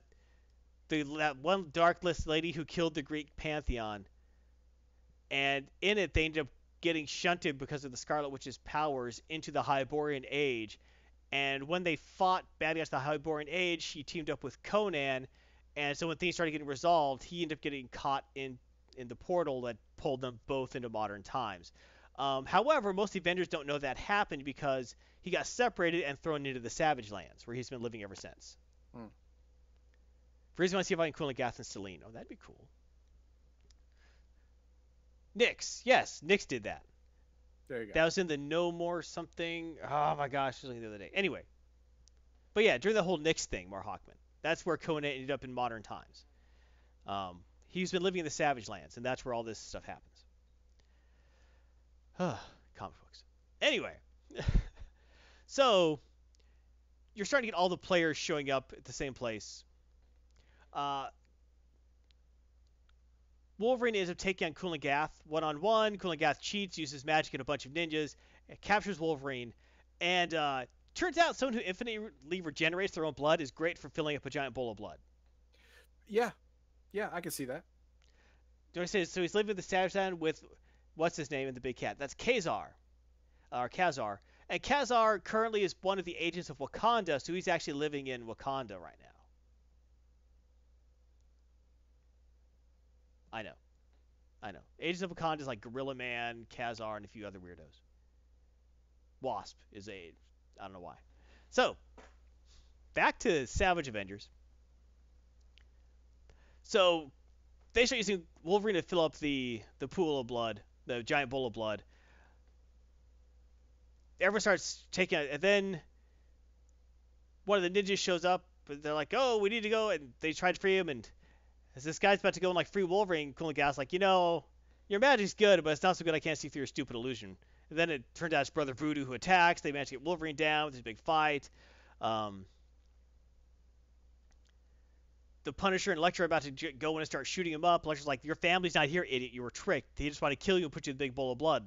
the that one darkless lady who killed the Greek pantheon. And in it they ended up getting shunted because of the Scarlet Witch's powers into the Hyborian Age. And when they fought bad against the Hyborian Age, he teamed up with Conan. And so when things started getting resolved, he ended up getting caught in in the portal that pulled them both into modern times. Um, however, most Avengers don't know that happened because he got separated and thrown into the Savage Lands, where he's been living ever since. Hmm. Freeze want to see if I can cool Gath and Celine. Oh, that'd be cool. Nyx, yes, Nyx did that. There you go. That was in the No More something. Oh my gosh, it was like the other day. Anyway, but yeah, during the whole Nyx thing, Mar Hawkman. That's where Conan ended up in modern times. Um, he's been living in the Savage Lands, and that's where all this stuff happens. Comic books. Anyway, so you're starting to get all the players showing up at the same place. Uh, Wolverine ends up taking on Kulan Gath one on one. Kulan Gath cheats, uses magic and a bunch of ninjas, captures Wolverine. And uh, turns out someone who infinitely regenerates their own blood is great for filling up a giant bowl of blood. Yeah. Yeah, I can see that. Do I say so? He's living in the Savage Land with what's his name in the big cat? That's Ka-Zar, or Ka-Zar. And Ka-Zar currently is one of the agents of Wakanda, so he's actually living in Wakanda right now. I know, I know. Agents of Wakanda is like Gorilla Man, Ka-Zar, and a few other weirdos. Wasp is a, I don't know why. So, back to Savage Avengers. So they start using Wolverine to fill up the the pool of blood, the giant bowl of blood. Everyone starts taking it, and then one of the ninjas shows up, but they're like, "Oh, we need to go," and they try to free him. And as this guy's about to go and like free Wolverine, Kulan Gath like, "You know, your magic's good, but it's not so good. I can't see through your stupid illusion." And then it turns out it's Brother Voodoo who attacks. They manage to get Wolverine down with this big fight. Um, the Punisher and Elektra are about to j- go in and start shooting him up. Elektra's like, "Your family's not here, idiot. You were tricked. They just want to kill you and put you in a big bowl of blood,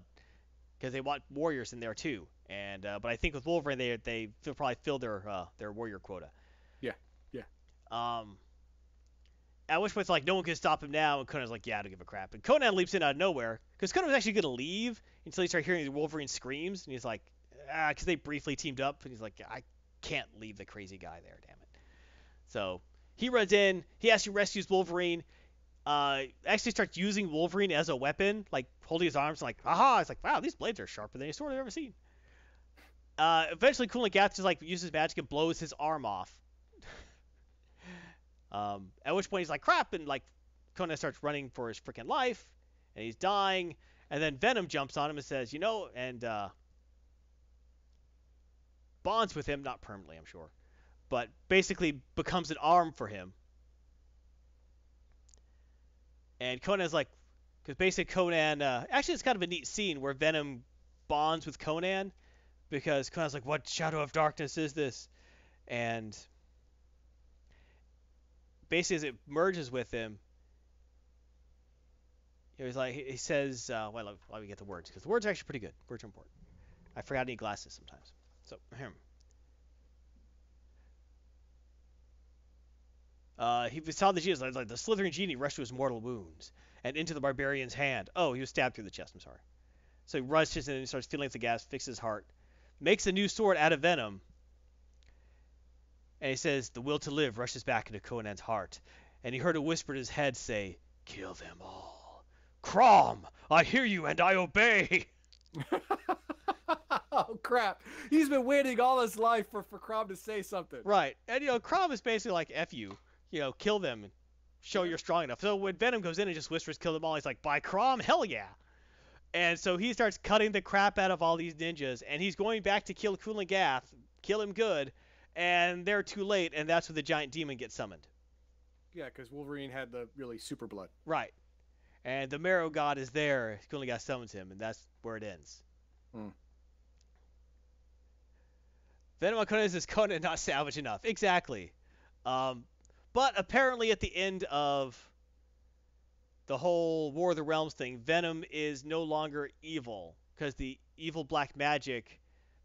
because they want warriors in there too." And uh, but I think with Wolverine, they they probably fill their uh, their warrior quota. Yeah, yeah. Um. At which point, it's like no one can stop him now, and Conan's like, "Yeah, I don't give a crap." And Conan leaps in out of nowhere because Conan was actually gonna leave until he started hearing the Wolverine screams, and he's like, "Ah," because they briefly teamed up, and he's like, "I can't leave the crazy guy there, damn it." So he runs in. He actually rescues Wolverine. Uh, actually starts using Wolverine as a weapon, like holding his arms, like, aha! It's like, wow, these blades are sharper than any sword I've ever seen. Uh, eventually, Kulan Gath just like uses magic and blows his arm off. Um, at which point he's like, crap, and like Conan starts running for his freaking life, and he's dying. And then Venom jumps on him and says, you know, and uh, bonds with him, not permanently, I'm sure but basically becomes an arm for him. And Conan's like, because basically Conan, uh, actually it's kind of a neat scene where Venom bonds with Conan, because Conan's like, what shadow of darkness is this? And basically as it merges with him, he was like, he says, uh, well, let, let me get the words, because the words are actually pretty good. Words are important. I forgot I need glasses sometimes. So, him. Uh, he saw the genius, like, the slithering genie rushed to his mortal wounds and into the barbarian's hand. Oh, he was stabbed through the chest. I'm sorry. So he rushes in and starts feeling the gas, fixes his heart, makes a new sword out of venom, and he says, "The will to live rushes back into Conan's heart." And he heard a whisper in his head say, "Kill them all." Crom, I hear you and I obey. oh crap! He's been waiting all his life for for Crom to say something. Right, and you know, Crom is basically like "f you." you know, kill them and show you're strong enough. So when Venom goes in and just whispers, kill them all, he's like, by Crom, hell yeah. And so he starts cutting the crap out of all these ninjas, and he's going back to kill Kulan Gath, kill him good, and they're too late, and that's when the giant demon gets summoned. Yeah, because Wolverine had the really super blood. Right. And the Marrow God is there. He only Gath summons him, and that's where it ends. Hmm. Venom on Conan is Conan not savage enough. Exactly. Um, but apparently, at the end of the whole War of the Realms thing, Venom is no longer evil because the evil black magic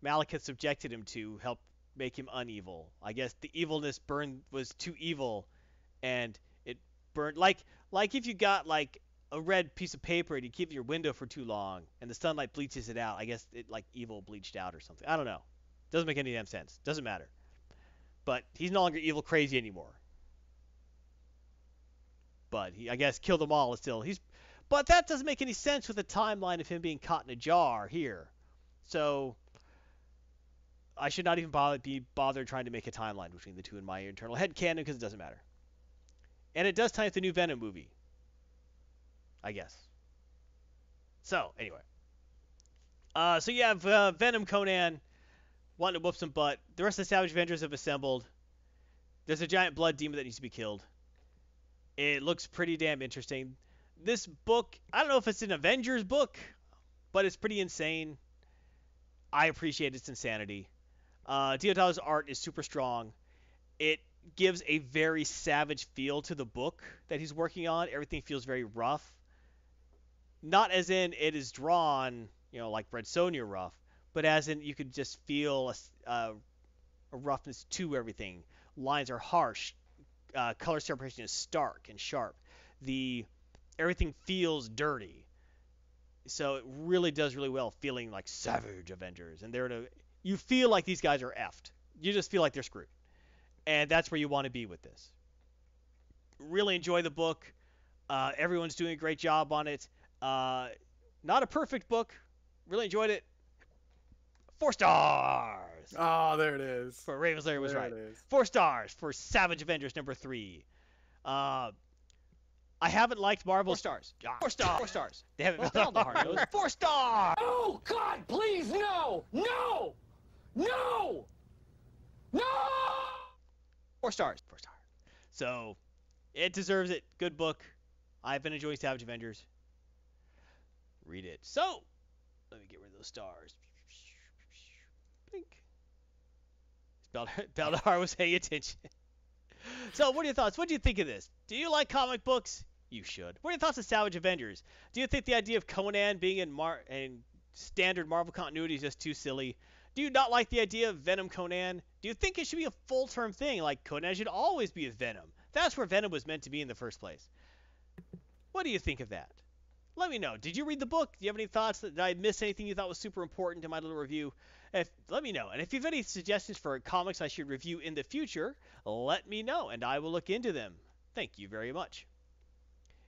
Malekith subjected him to helped make him unevil. I guess the evilness burned was too evil, and it burned like like if you got like a red piece of paper and you keep your window for too long and the sunlight bleaches it out. I guess it like evil bleached out or something. I don't know. Doesn't make any damn sense. Doesn't matter. But he's no longer evil crazy anymore but he, I guess kill them all is still he's. But that doesn't make any sense with the timeline of him being caught in a jar here. So I should not even bother be bothered trying to make a timeline between the two in my internal head canon because it doesn't matter. And it does tie into the new Venom movie. I guess. So anyway. Uh, so you have uh, Venom Conan wanting to whoop some butt. The rest of the Savage Avengers have assembled. There's a giant blood demon that needs to be killed. It looks pretty damn interesting. This book, I don't know if it's an Avengers book, but it's pretty insane. I appreciate its insanity. Uh, art is super strong. It gives a very savage feel to the book that he's working on. Everything feels very rough. Not as in it is drawn, you know, like Red Sonja rough, but as in you could just feel a, a, a roughness to everything. Lines are harsh, uh, color separation is stark and sharp. The everything feels dirty. So it really does really well feeling like savage Avengers, and they're in a, you feel like these guys are effed. You just feel like they're screwed, and that's where you want to be with this. Really enjoy the book. Uh, everyone's doing a great job on it. Uh, not a perfect book. Really enjoyed it. Four stars. Oh, there it is. For Ravenslayer was There right. it is. Four stars for Savage Avengers number three. Uh, I haven't liked Marvel. Four stars. Four stars. Four stars. They haven't found the hard nose. Four stars. Oh, God, please, no! No! No! No! Four stars. Four stars. So, it deserves it. Good book. I've been enjoying Savage Avengers. Read it. So, let me get rid of those stars. Blink. Baldar was paying attention. so, what are your thoughts? What do you think of this? Do you like comic books? You should. What are your thoughts on Savage Avengers? Do you think the idea of Conan being in Mar in standard Marvel continuity is just too silly? Do you not like the idea of Venom Conan? Do you think it should be a full term thing, like Conan should always be with Venom? That's where Venom was meant to be in the first place. What do you think of that? Let me know. Did you read the book? Do you have any thoughts? Did I miss anything you thought was super important in my little review? If let me know. And if you have any suggestions for comics I should review in the future, let me know and I will look into them. Thank you very much.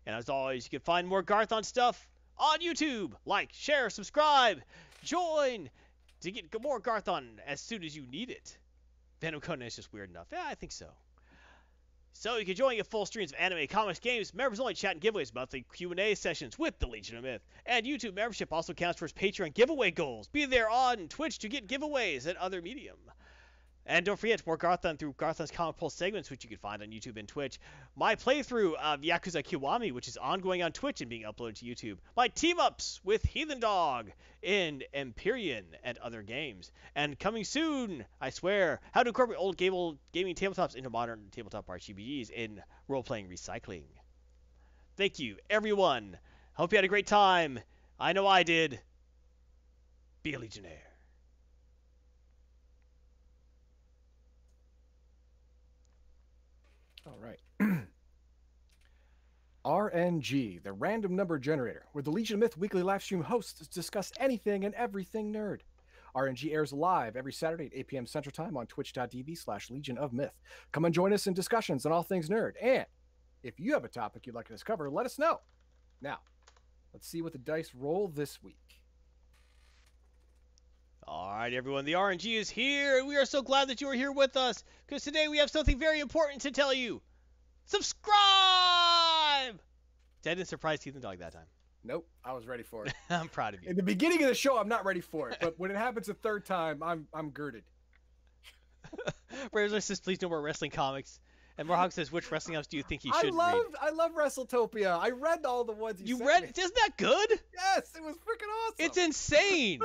And as always, you can find more Garthon stuff on YouTube. Like, share, subscribe, join to get more Garthon as soon as you need it. Venom Conan is just weird enough. Yeah, I think so. So you can join your full streams of anime, comics, games, members only chat and giveaways, monthly Q&A sessions with the Legion of Myth, and YouTube membership also counts towards Patreon giveaway goals. Be there on Twitch to get giveaways and other medium. And don't forget, more Garthon through Garthon's Comic Pulse segments, which you can find on YouTube and Twitch. My playthrough of Yakuza Kiwami, which is ongoing on Twitch and being uploaded to YouTube. My team ups with Heathen Dog in Empyrion and other games. And coming soon, I swear, how to incorporate old gable, gaming tabletops into modern tabletop RPGs in role playing recycling. Thank you, everyone. Hope you had a great time. I know I did. Be a Legionnaire. All right. RNG, the random number generator, where the Legion of Myth weekly live stream hosts discuss anything and everything nerd. RNG airs live every Saturday at 8 p.m. Central Time on twitch.tv slash Legion of Myth. Come and join us in discussions on all things nerd. And if you have a topic you'd like us to cover, let us know. Now, let's see what the dice roll this week. All right, everyone, the RNG is here, and we are so glad that you are here with us because today we have something very important to tell you. Subscribe! Dead didn't surprise Heathen Dog that time. Nope, I was ready for it. I'm proud of you. In the beginning of the show, I'm not ready for it, but when it happens a third time, I'm I'm girded. Razor says, please no more wrestling comics. And Mohawk says, which wrestling comics do you think he I should love read? I love WrestleTopia. I read all the ones you, You read? me. Isn't that good? Yes, it was freaking awesome. It's insane.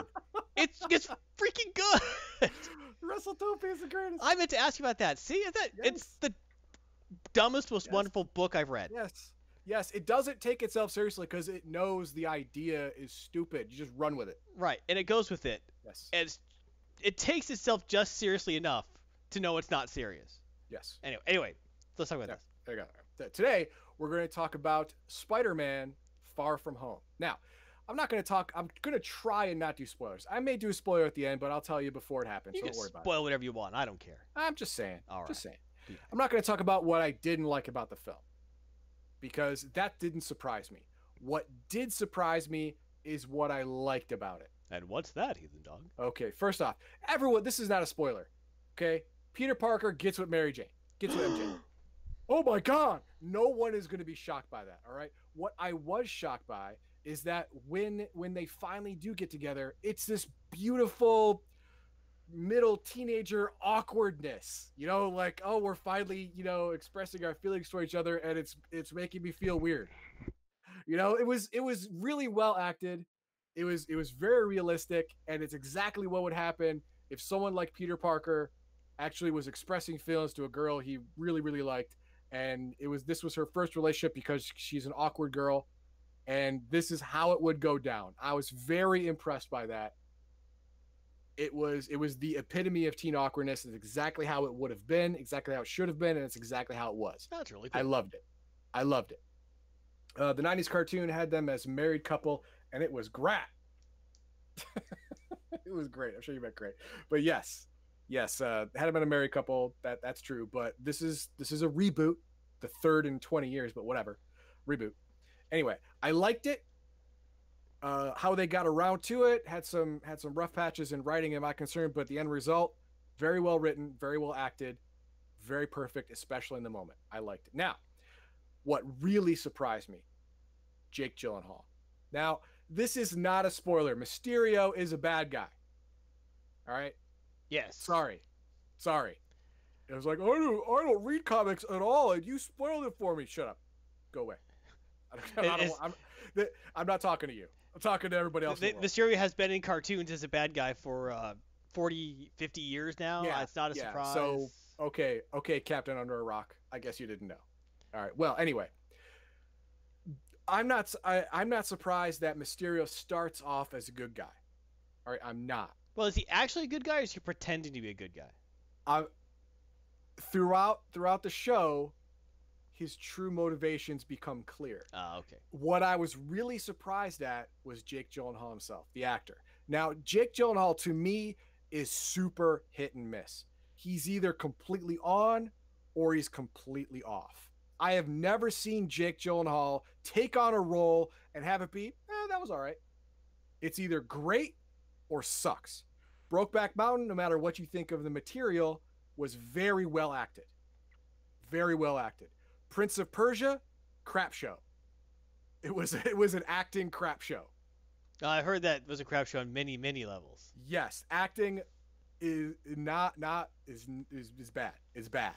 it's it's freaking good. WrestleTopia is the greatest. I meant to ask you about that. See, is that it's the dumbest, most Yes. wonderful book I've read. Yes. Yes, it doesn't take itself seriously because it knows the idea is stupid. You just run with it. Right, and it goes with it. Yes. And it's, it takes itself just seriously enough to know it's not serious. Yes. Anyway, anyway, let's talk about Yeah. this. There you go. Today, we're going to talk about Spider Man Far From Home. Now, I'm not going to talk, I'm going to try and not do spoilers. I may do a spoiler at the end, but I'll tell you before it happens. You so don't worry about it. spoil whatever you want. I don't care. I'm just saying. All Just saying. That. I'm not going to talk about what I didn't like about the film because that didn't surprise me. What did surprise me is what I liked about it. And what's that, Heathen Dog? Okay, first off, everyone, this is not a spoiler. Okay, Peter Parker gets with Mary Jane, gets with MJ. oh my God, no one is going to be shocked by that. All right, what I was shocked by is that when when they finally do get together, it's this beautiful middle teenager awkwardness. You know, like oh, we're finally you know expressing our feelings for each other, and it's it's making me feel weird. You know, it was it was really well acted it was it was very realistic and it's exactly what would happen if someone like peter parker actually was expressing feelings to a girl he really really liked and it was this was her first relationship because she's an awkward girl and this is how it would go down i was very impressed by that it was it was the epitome of teen awkwardness it's exactly how it would have been exactly how it should have been and it's exactly how it was That's really I loved it. I loved it. Uh, the 90s cartoon had them as married couple, and it was great. it was great. I'm sure you meant great. But yes, yes, uh, had in a married couple. That that's true. But this is this is a reboot, the third in 20 years. But whatever, reboot. Anyway, I liked it. Uh, how they got around to it had some had some rough patches in writing, in my concern, but the end result, very well written, very well acted, very perfect, especially in the moment. I liked it. Now, what really surprised me, Jake Gyllenhaal. Now, this is not a spoiler. Mysterio is a bad guy. All right. Yes. Sorry, sorry. It was like I don't, I don't read comics at all, and you spoiled it for me. Shut up. Go away. I'm, not- It's- I'm, I'm not talking to you. I'm talking to everybody else. in The- the world. Mysterio has been in cartoons as a bad guy for uh, 40, 50 years now. Yeah, it's not a yeah, surprise. so- Okay, okay, Captain Under a Rock. I guess you didn't know. All right. Well, anyway, I'm not. I, am not surprised that Mysterio starts off as a good guy. All right, I'm not. Well, is he actually a good guy, or is he pretending to be a good guy? I throughout throughout the show, his true motivations become clear. Ah, okay. What I was really surprised at was Jake Gyllenhaal himself, the actor. Now, Jake Gyllenhaal to me is super hit and miss. He's either completely on or he's completely off. I have never seen Jake Gyllenhaal take on a role and have it be, eh, that was all right. It's either great or sucks. Brokeback Mountain, no matter what you think of the material, was very well acted. Very well acted. Prince of Persia, crap show. It was it was an acting crap show. Uh, I heard that was a crap show on many, many levels. Yes, acting is not not is is, is bad. It's bad.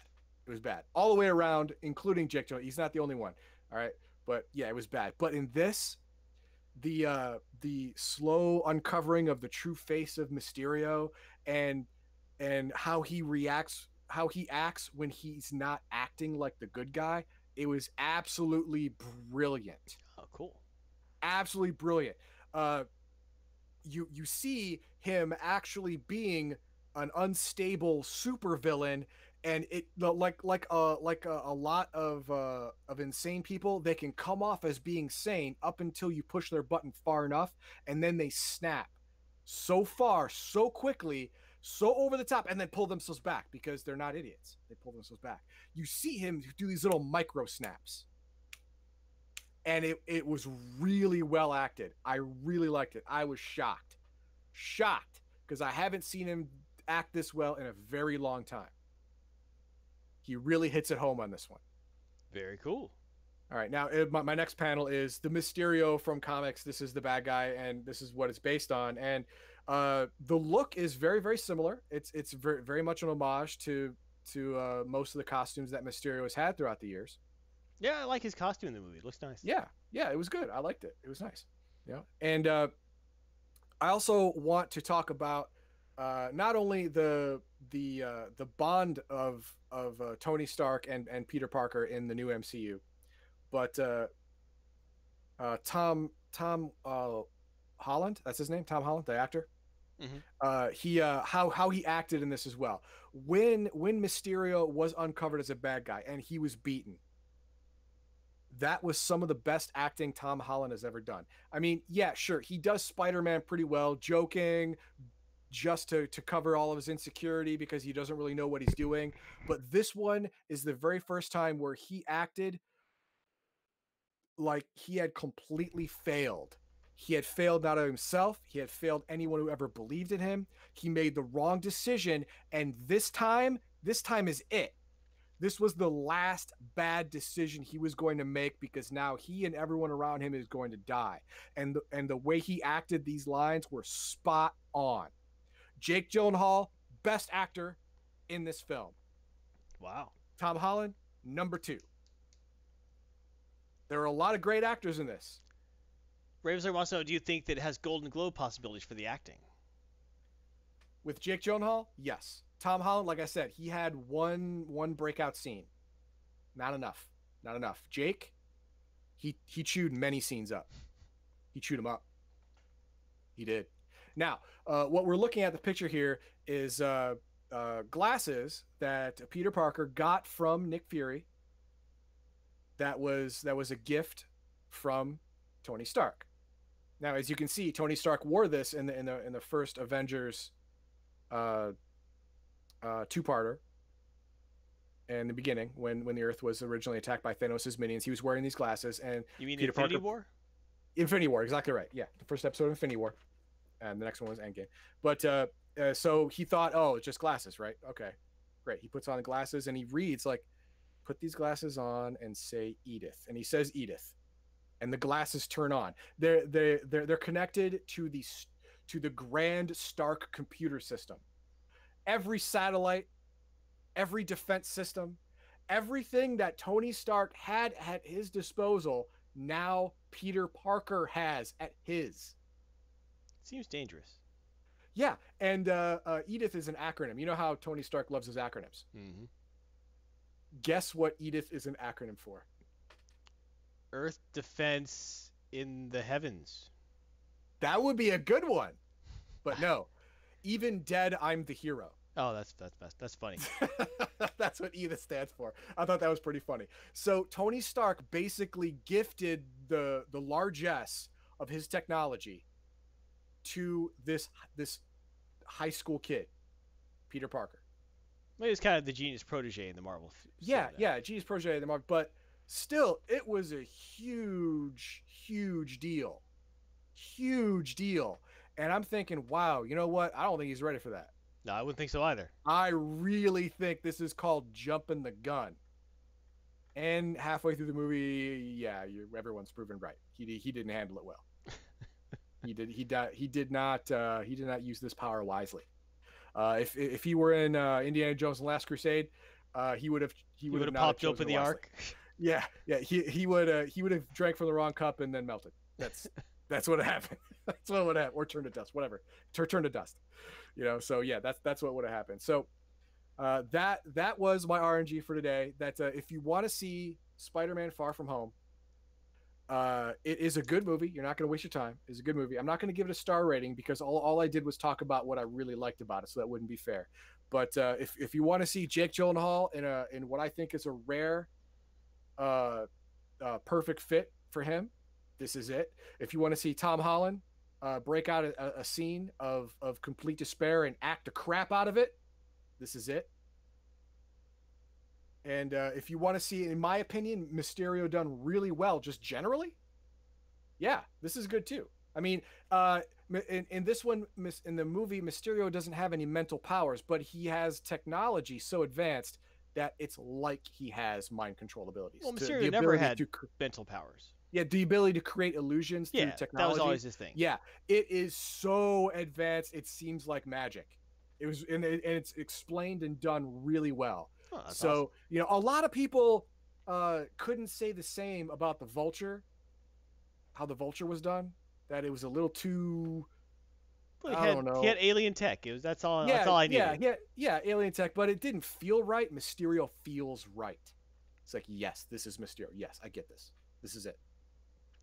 It was bad all the way around, including Jake Jones. He's not the only one. All right, but yeah, it was bad. But in this, the uh the slow uncovering of the true face of Mysterio and and how he reacts, how he acts when he's not acting like the good guy, it was absolutely brilliant Oh, cool. absolutely brilliant. Uh, you you see him actually being an unstable supervillain, and it like like uh like a, a lot of uh of insane people, they can come off as being sane up until you push their button far enough, and then they snap so far so quickly. So over the top, and then pull themselves back because they're not idiots. They pull themselves back. You see him do these little micro snaps and it, it was really well acted. I really liked it. I was shocked, shocked because I haven't seen him act this well in a very long time. He really hits it home on this one. Very cool. All right, now uh, my, my next panel is the Mysterio from comics. This is the bad guy, and this is what it's based on. And uh, the look is very, very similar. It's it's very, very much an homage to to uh, most of the costumes that Mysterio has had throughout the years. Yeah, I like his costume in the movie. It looks nice. Yeah, yeah, it was good. I liked it. It was nice. Yeah, and uh, I also want to talk about uh, not only the the uh, the bond of of uh, Tony Stark and and Peter Parker in the new MCU, but uh, uh, Tom Tom uh, Holland. That's his name. Tom Holland, the actor. Mhm. Uh, he uh, how how he acted in this as well. When when Mysterio was uncovered as a bad guy and he was beaten, that was some of the best acting Tom Holland has ever done. I mean, yeah, sure, he does Spider-Man pretty well, joking just to to cover all of his insecurity because he doesn't really know what he's doing. But this one is the very first time where he acted like he had completely failed. He had failed not of himself, he had failed anyone who ever believed in him. He made the wrong decision and this time, this time is it this was the last bad decision he was going to make because now he and everyone around him is going to die and the, and the way he acted these lines were spot on jake gyllenhaal best actor in this film. Wow. tom holland number two. There are a lot of great actors in this. Ravenslayer wants to know: Do you think that it has Golden Globe possibilities for the acting? with jake gyllenhaal yes. Tom holland like i said he had one one breakout scene. Not enough. Not enough. Jake he he chewed many scenes up. He chewed them up. He did now uh, what we're looking at the picture here is uh, uh, glasses that peter parker got from nick fury that was that was a gift from tony stark now as you can see tony stark wore this in the in the in the first avengers uh, uh, two-parter in the beginning when when the Earth was originally attacked by Thanos' minions. He was wearing these glasses, and You mean Peter Infinity Parker- War? Infinity War, exactly right. Yeah, the first episode of Infinity War, and the next one was Endgame. But uh, uh, so he thought, oh, it's just glasses, right? Okay, great. He puts on the glasses and he reads like, "Put these glasses on and say Edith," and he says Edith, and the glasses turn on. They're they they're they're connected to the to the grand Stark computer system. Every satellite, every defense system, everything that Tony Stark had at his disposal now Peter Parker has at his. Seems dangerous. Yeah, and uh, uh, Edith is an acronym. You know how Tony Stark loves his acronyms. hmm Guess what Edith is an acronym for? Earth defense in the heavens. That would be a good one, but no. Even dead, I'm the hero. Oh, that's that's that's, that's funny. That's what Edith stands for. I thought that was pretty funny. So Tony Stark basically gifted the the largesse of his technology to this this high school kid, Peter Parker. Well, he was kind of the genius protege in the Marvel. Yeah, yeah, Genius Protege in the Mark, but still, it was a huge, huge deal, huge deal. And I'm thinking, wow, you know what? I don't think he's ready for that. No, I wouldn't think so either. I really think this is called jumping the gun. And halfway through the movie, yeah, you everyone's proven right. He he didn't handle it well. He did he did he did not uh, he did not use this power wisely. Uh, if if he were in uh, Indiana Jones and the Last Crusade, uh, he would have he would have popped open the wisely. ark. Yeah, yeah, he he would uh, he would have drank from the wrong cup and then melted. That's that's what happened. that's what would happen, or turned to dust, whatever. Tur turn to dust. You know, so yeah, that's that's what would have happened. So uh, that that was my RNG for today. That uh, if you want to see Spider-Man: Far From Home, uh, it is a good movie. You're not going to waste your time. It's a good movie. I'm not going to give it a star rating because all, all I did was talk about what I really liked about it, so that wouldn't be fair. But uh, if if you want to see Jake Gyllenhaal in a in what I think is a rare, uh, uh, perfect fit for him, this is it. If you want to see Tom Holland uh, break out a, a- scene of of complete despair and act the crap out of it, this is it. And uh, if you want to see, in my opinion, Mysterio done really well, just generally, yeah, this is good too. I mean, uh, in, in this one, in the movie, Mysterio doesn't have any mental powers, but he has technology so advanced that it's like he has mind control abilities. Well, Mysterio the never had to mental powers. yeah, the ability to create illusions through technology. that was always his thing. Yeah, it is so advanced. It seems like magic. It was, and, it, and it's explained and done really well. Oh, so awesome. you know, a lot of people uh, couldn't say the same about the Vulture. How the Vulture was done. That it was a little too. Well, I had, don't know. He had alien tech. It was that's all. yeah, that's all I needed. yeah, yeah, yeah, alien tech, but it didn't feel right. Mysterio feels right. It's like, yes, this is Mysterio. Yes, I get this. This is it.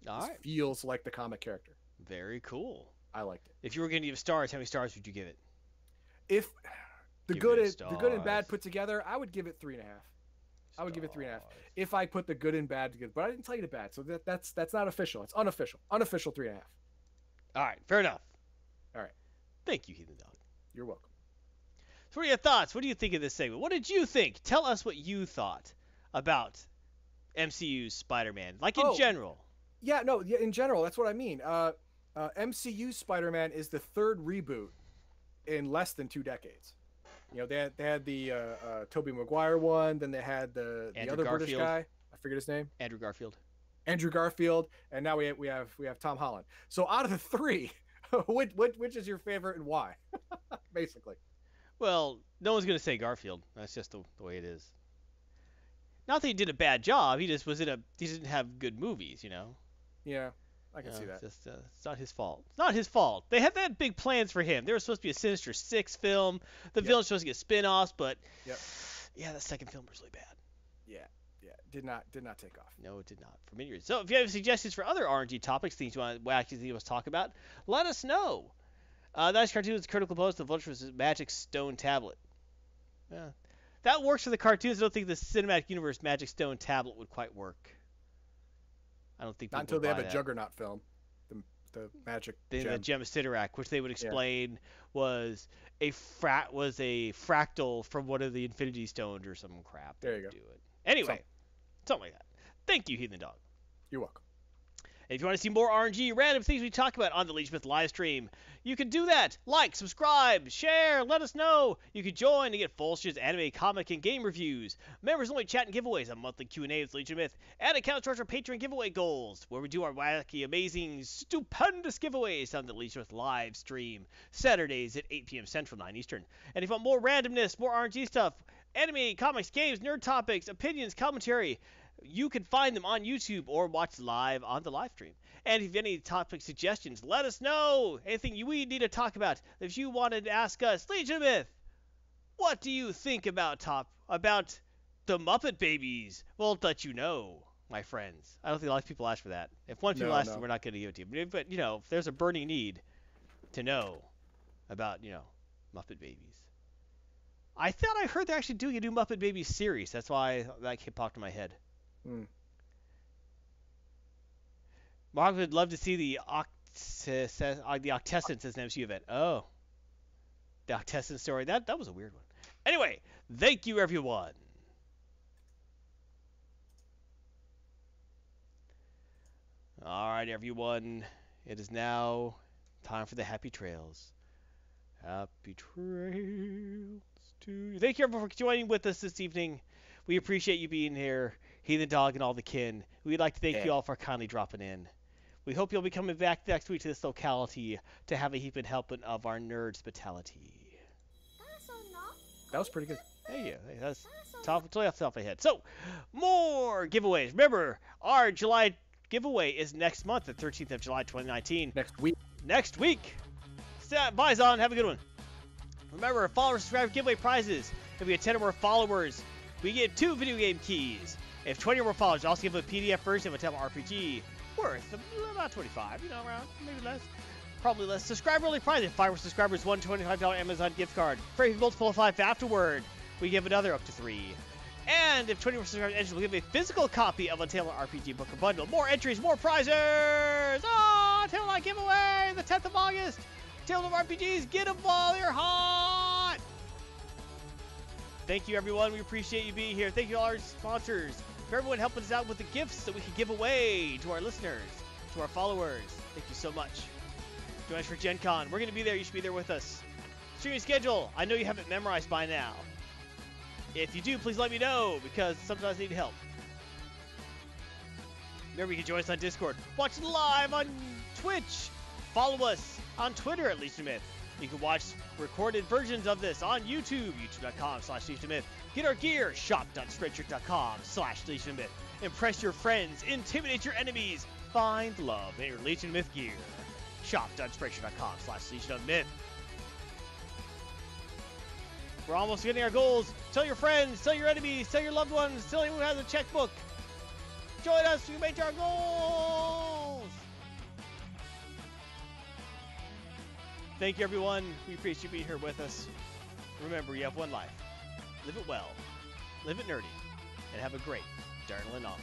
All This right. feels like the comic character. Very cool. I liked it. If you were going to give stars, how many stars would you give it? if the good and the good and bad put together, I would give it three and a half. I would give it three and a half. If I put the good and bad together, but I didn't tell you the bad, so that, that's that's not official. It's unofficial. Unofficial three and a half. All right. Fair enough. All right. Thank you, Heathen Dog. You're welcome. So, what are your thoughts? What do you think of this segment? What did you think? Tell us what you thought about MCU's Spider-Man, like in Oh. general. Yeah, no, yeah, in general, that's what I mean. Uh, uh, MCU Spider-Man is the third reboot in less than two decades. You know, they had, they had the uh, uh, Tobey Maguire one, then they had the, the Andrew other British guy. I forget his name. Andrew Garfield. Andrew Garfield, and now we have, we have we have Tom Holland. So out of the three, which, which which is your favorite and why? Basically. Well, no one's going to say Garfield. That's just the, the way it is. Not that he did a bad job. He just was in a. He didn't have good movies, you know. Yeah, I can You see that. Just, uh, it's not his fault. It's not his fault. They had they had big plans for him. There was supposed to be a Sinister Six film. The Yep. villain's supposed to get spin-offs, but Yep. yeah, the second film was really bad. Yeah, yeah, did not did not take off. No, it did not. For many years. So if you have suggestions for other RNG topics, things you want to actually see us talk about, let us know. Uh, Nice Cartoon is a critical post. The Vulture was a Magic Stone tablet. Yeah. That works for the cartoons. I don't think the cinematic universe Magic Stone tablet would quite work. I don't think Not until they have buy a that. Juggernaut film, the the magic the, gem. the gem of Cyttorak, which they would explain was a frat was a fractal from one of the Infinity Stones or some crap. There you go. Do it. Anyway, Some- something like that. Thank you, Heathen Dog. You're welcome. If you want to see more RNG, random things we talk about on the Legion Myth live stream, you can do that. Like, subscribe, share, let us know. You can join to get full shits, anime, comic, and game reviews. Members only chat and giveaways, a monthly Q&A with Legion Myth, and accounts towards our Patreon giveaway goals, where we do our wacky, amazing, stupendous giveaways on the Legion Myth live stream, Saturdays at 8 p.m. Central, 9 Eastern. And if you want more randomness, more RNG stuff, anime, comics, games, nerd topics, opinions, commentary, you can find them on YouTube or watch live on the live stream. And if you have any topic suggestions, let us know. Anything you, we need to talk about. If you wanted to ask us, Legion Myth, what do you think about top about the Muppet Babies? We'll let you know, my friends. I don't think a lot of people ask for that. If one people No, ask, no. we're not going to give it to you. But, but you know, if there's a burning need to know about you know Muppet Babies. I thought I heard they're actually doing a new Muppet Babies series. That's why that popped in my head. Mark would love to see the Octes- uh, the Octessence as an MCU event. Oh, the Octessence story. That that was a weird one. Anyway, thank you everyone. All right, everyone. It is now time for the happy trails. Happy trails to you. Thank you everyone for joining with us this evening. We appreciate you being here, he, the dog, and all the kin, we'd like to thank yeah. you all for kindly dropping in. We hope you'll be coming back next week to this locality to have a heaping helping of our nerd hospitality. That was pretty good. Yeah, you. That's top, totally off the top of my head. So, more giveaways. Remember, our July giveaway is next month, the 13th of July, 2019. Next week. Next week. Bye, Zon. Have a good one. Remember, follower subscribe giveaway prizes. If we get 10 or more followers, we get two video game keys. If 20 or more followers, we also give a PDF version of a Temple RPG worth about 25, you know, around, maybe less. Probably less. Subscriber only prize. If five subscribers, one $25 Amazon gift card. For a multiple of five afterward, we give another up to three. And if 20 more subscribers enter, we'll give a physical copy of a Taylor RPG book or bundle. More entries, more prizes! Ah, oh, Taylor giveaway, the 10th of August. Taylor RPGs, get them while they're hot! Thank you, everyone. We appreciate you being here. Thank you, all our sponsors, for everyone helping us out with the gifts that we can give away to our listeners, to our followers. Thank you so much. Join us for Gen Con. We're going to be there. You should be there with us. Streaming schedule. I know you have it memorized by now. If you do, please let me know because sometimes I need help. Remember, you can join us on Discord. Watch live on Twitch. Follow us on Twitter at Legion Myth. You can watch recorded versions of this on YouTube, youtube.com slash Myth. Get our gear, shop.spreadshirt.com slash Myth. Impress your friends, intimidate your enemies, find love in your Legion Myth gear. Shop.spreadshirt.com slash Myth. We're almost getting our goals. Tell your friends, tell your enemies, tell your loved ones, tell anyone who has a checkbook. Join us, we make our goals. Thank you, everyone. We appreciate you being here with us. Remember, you have one life. Live it well, live it nerdy, and have a great Darnlin on.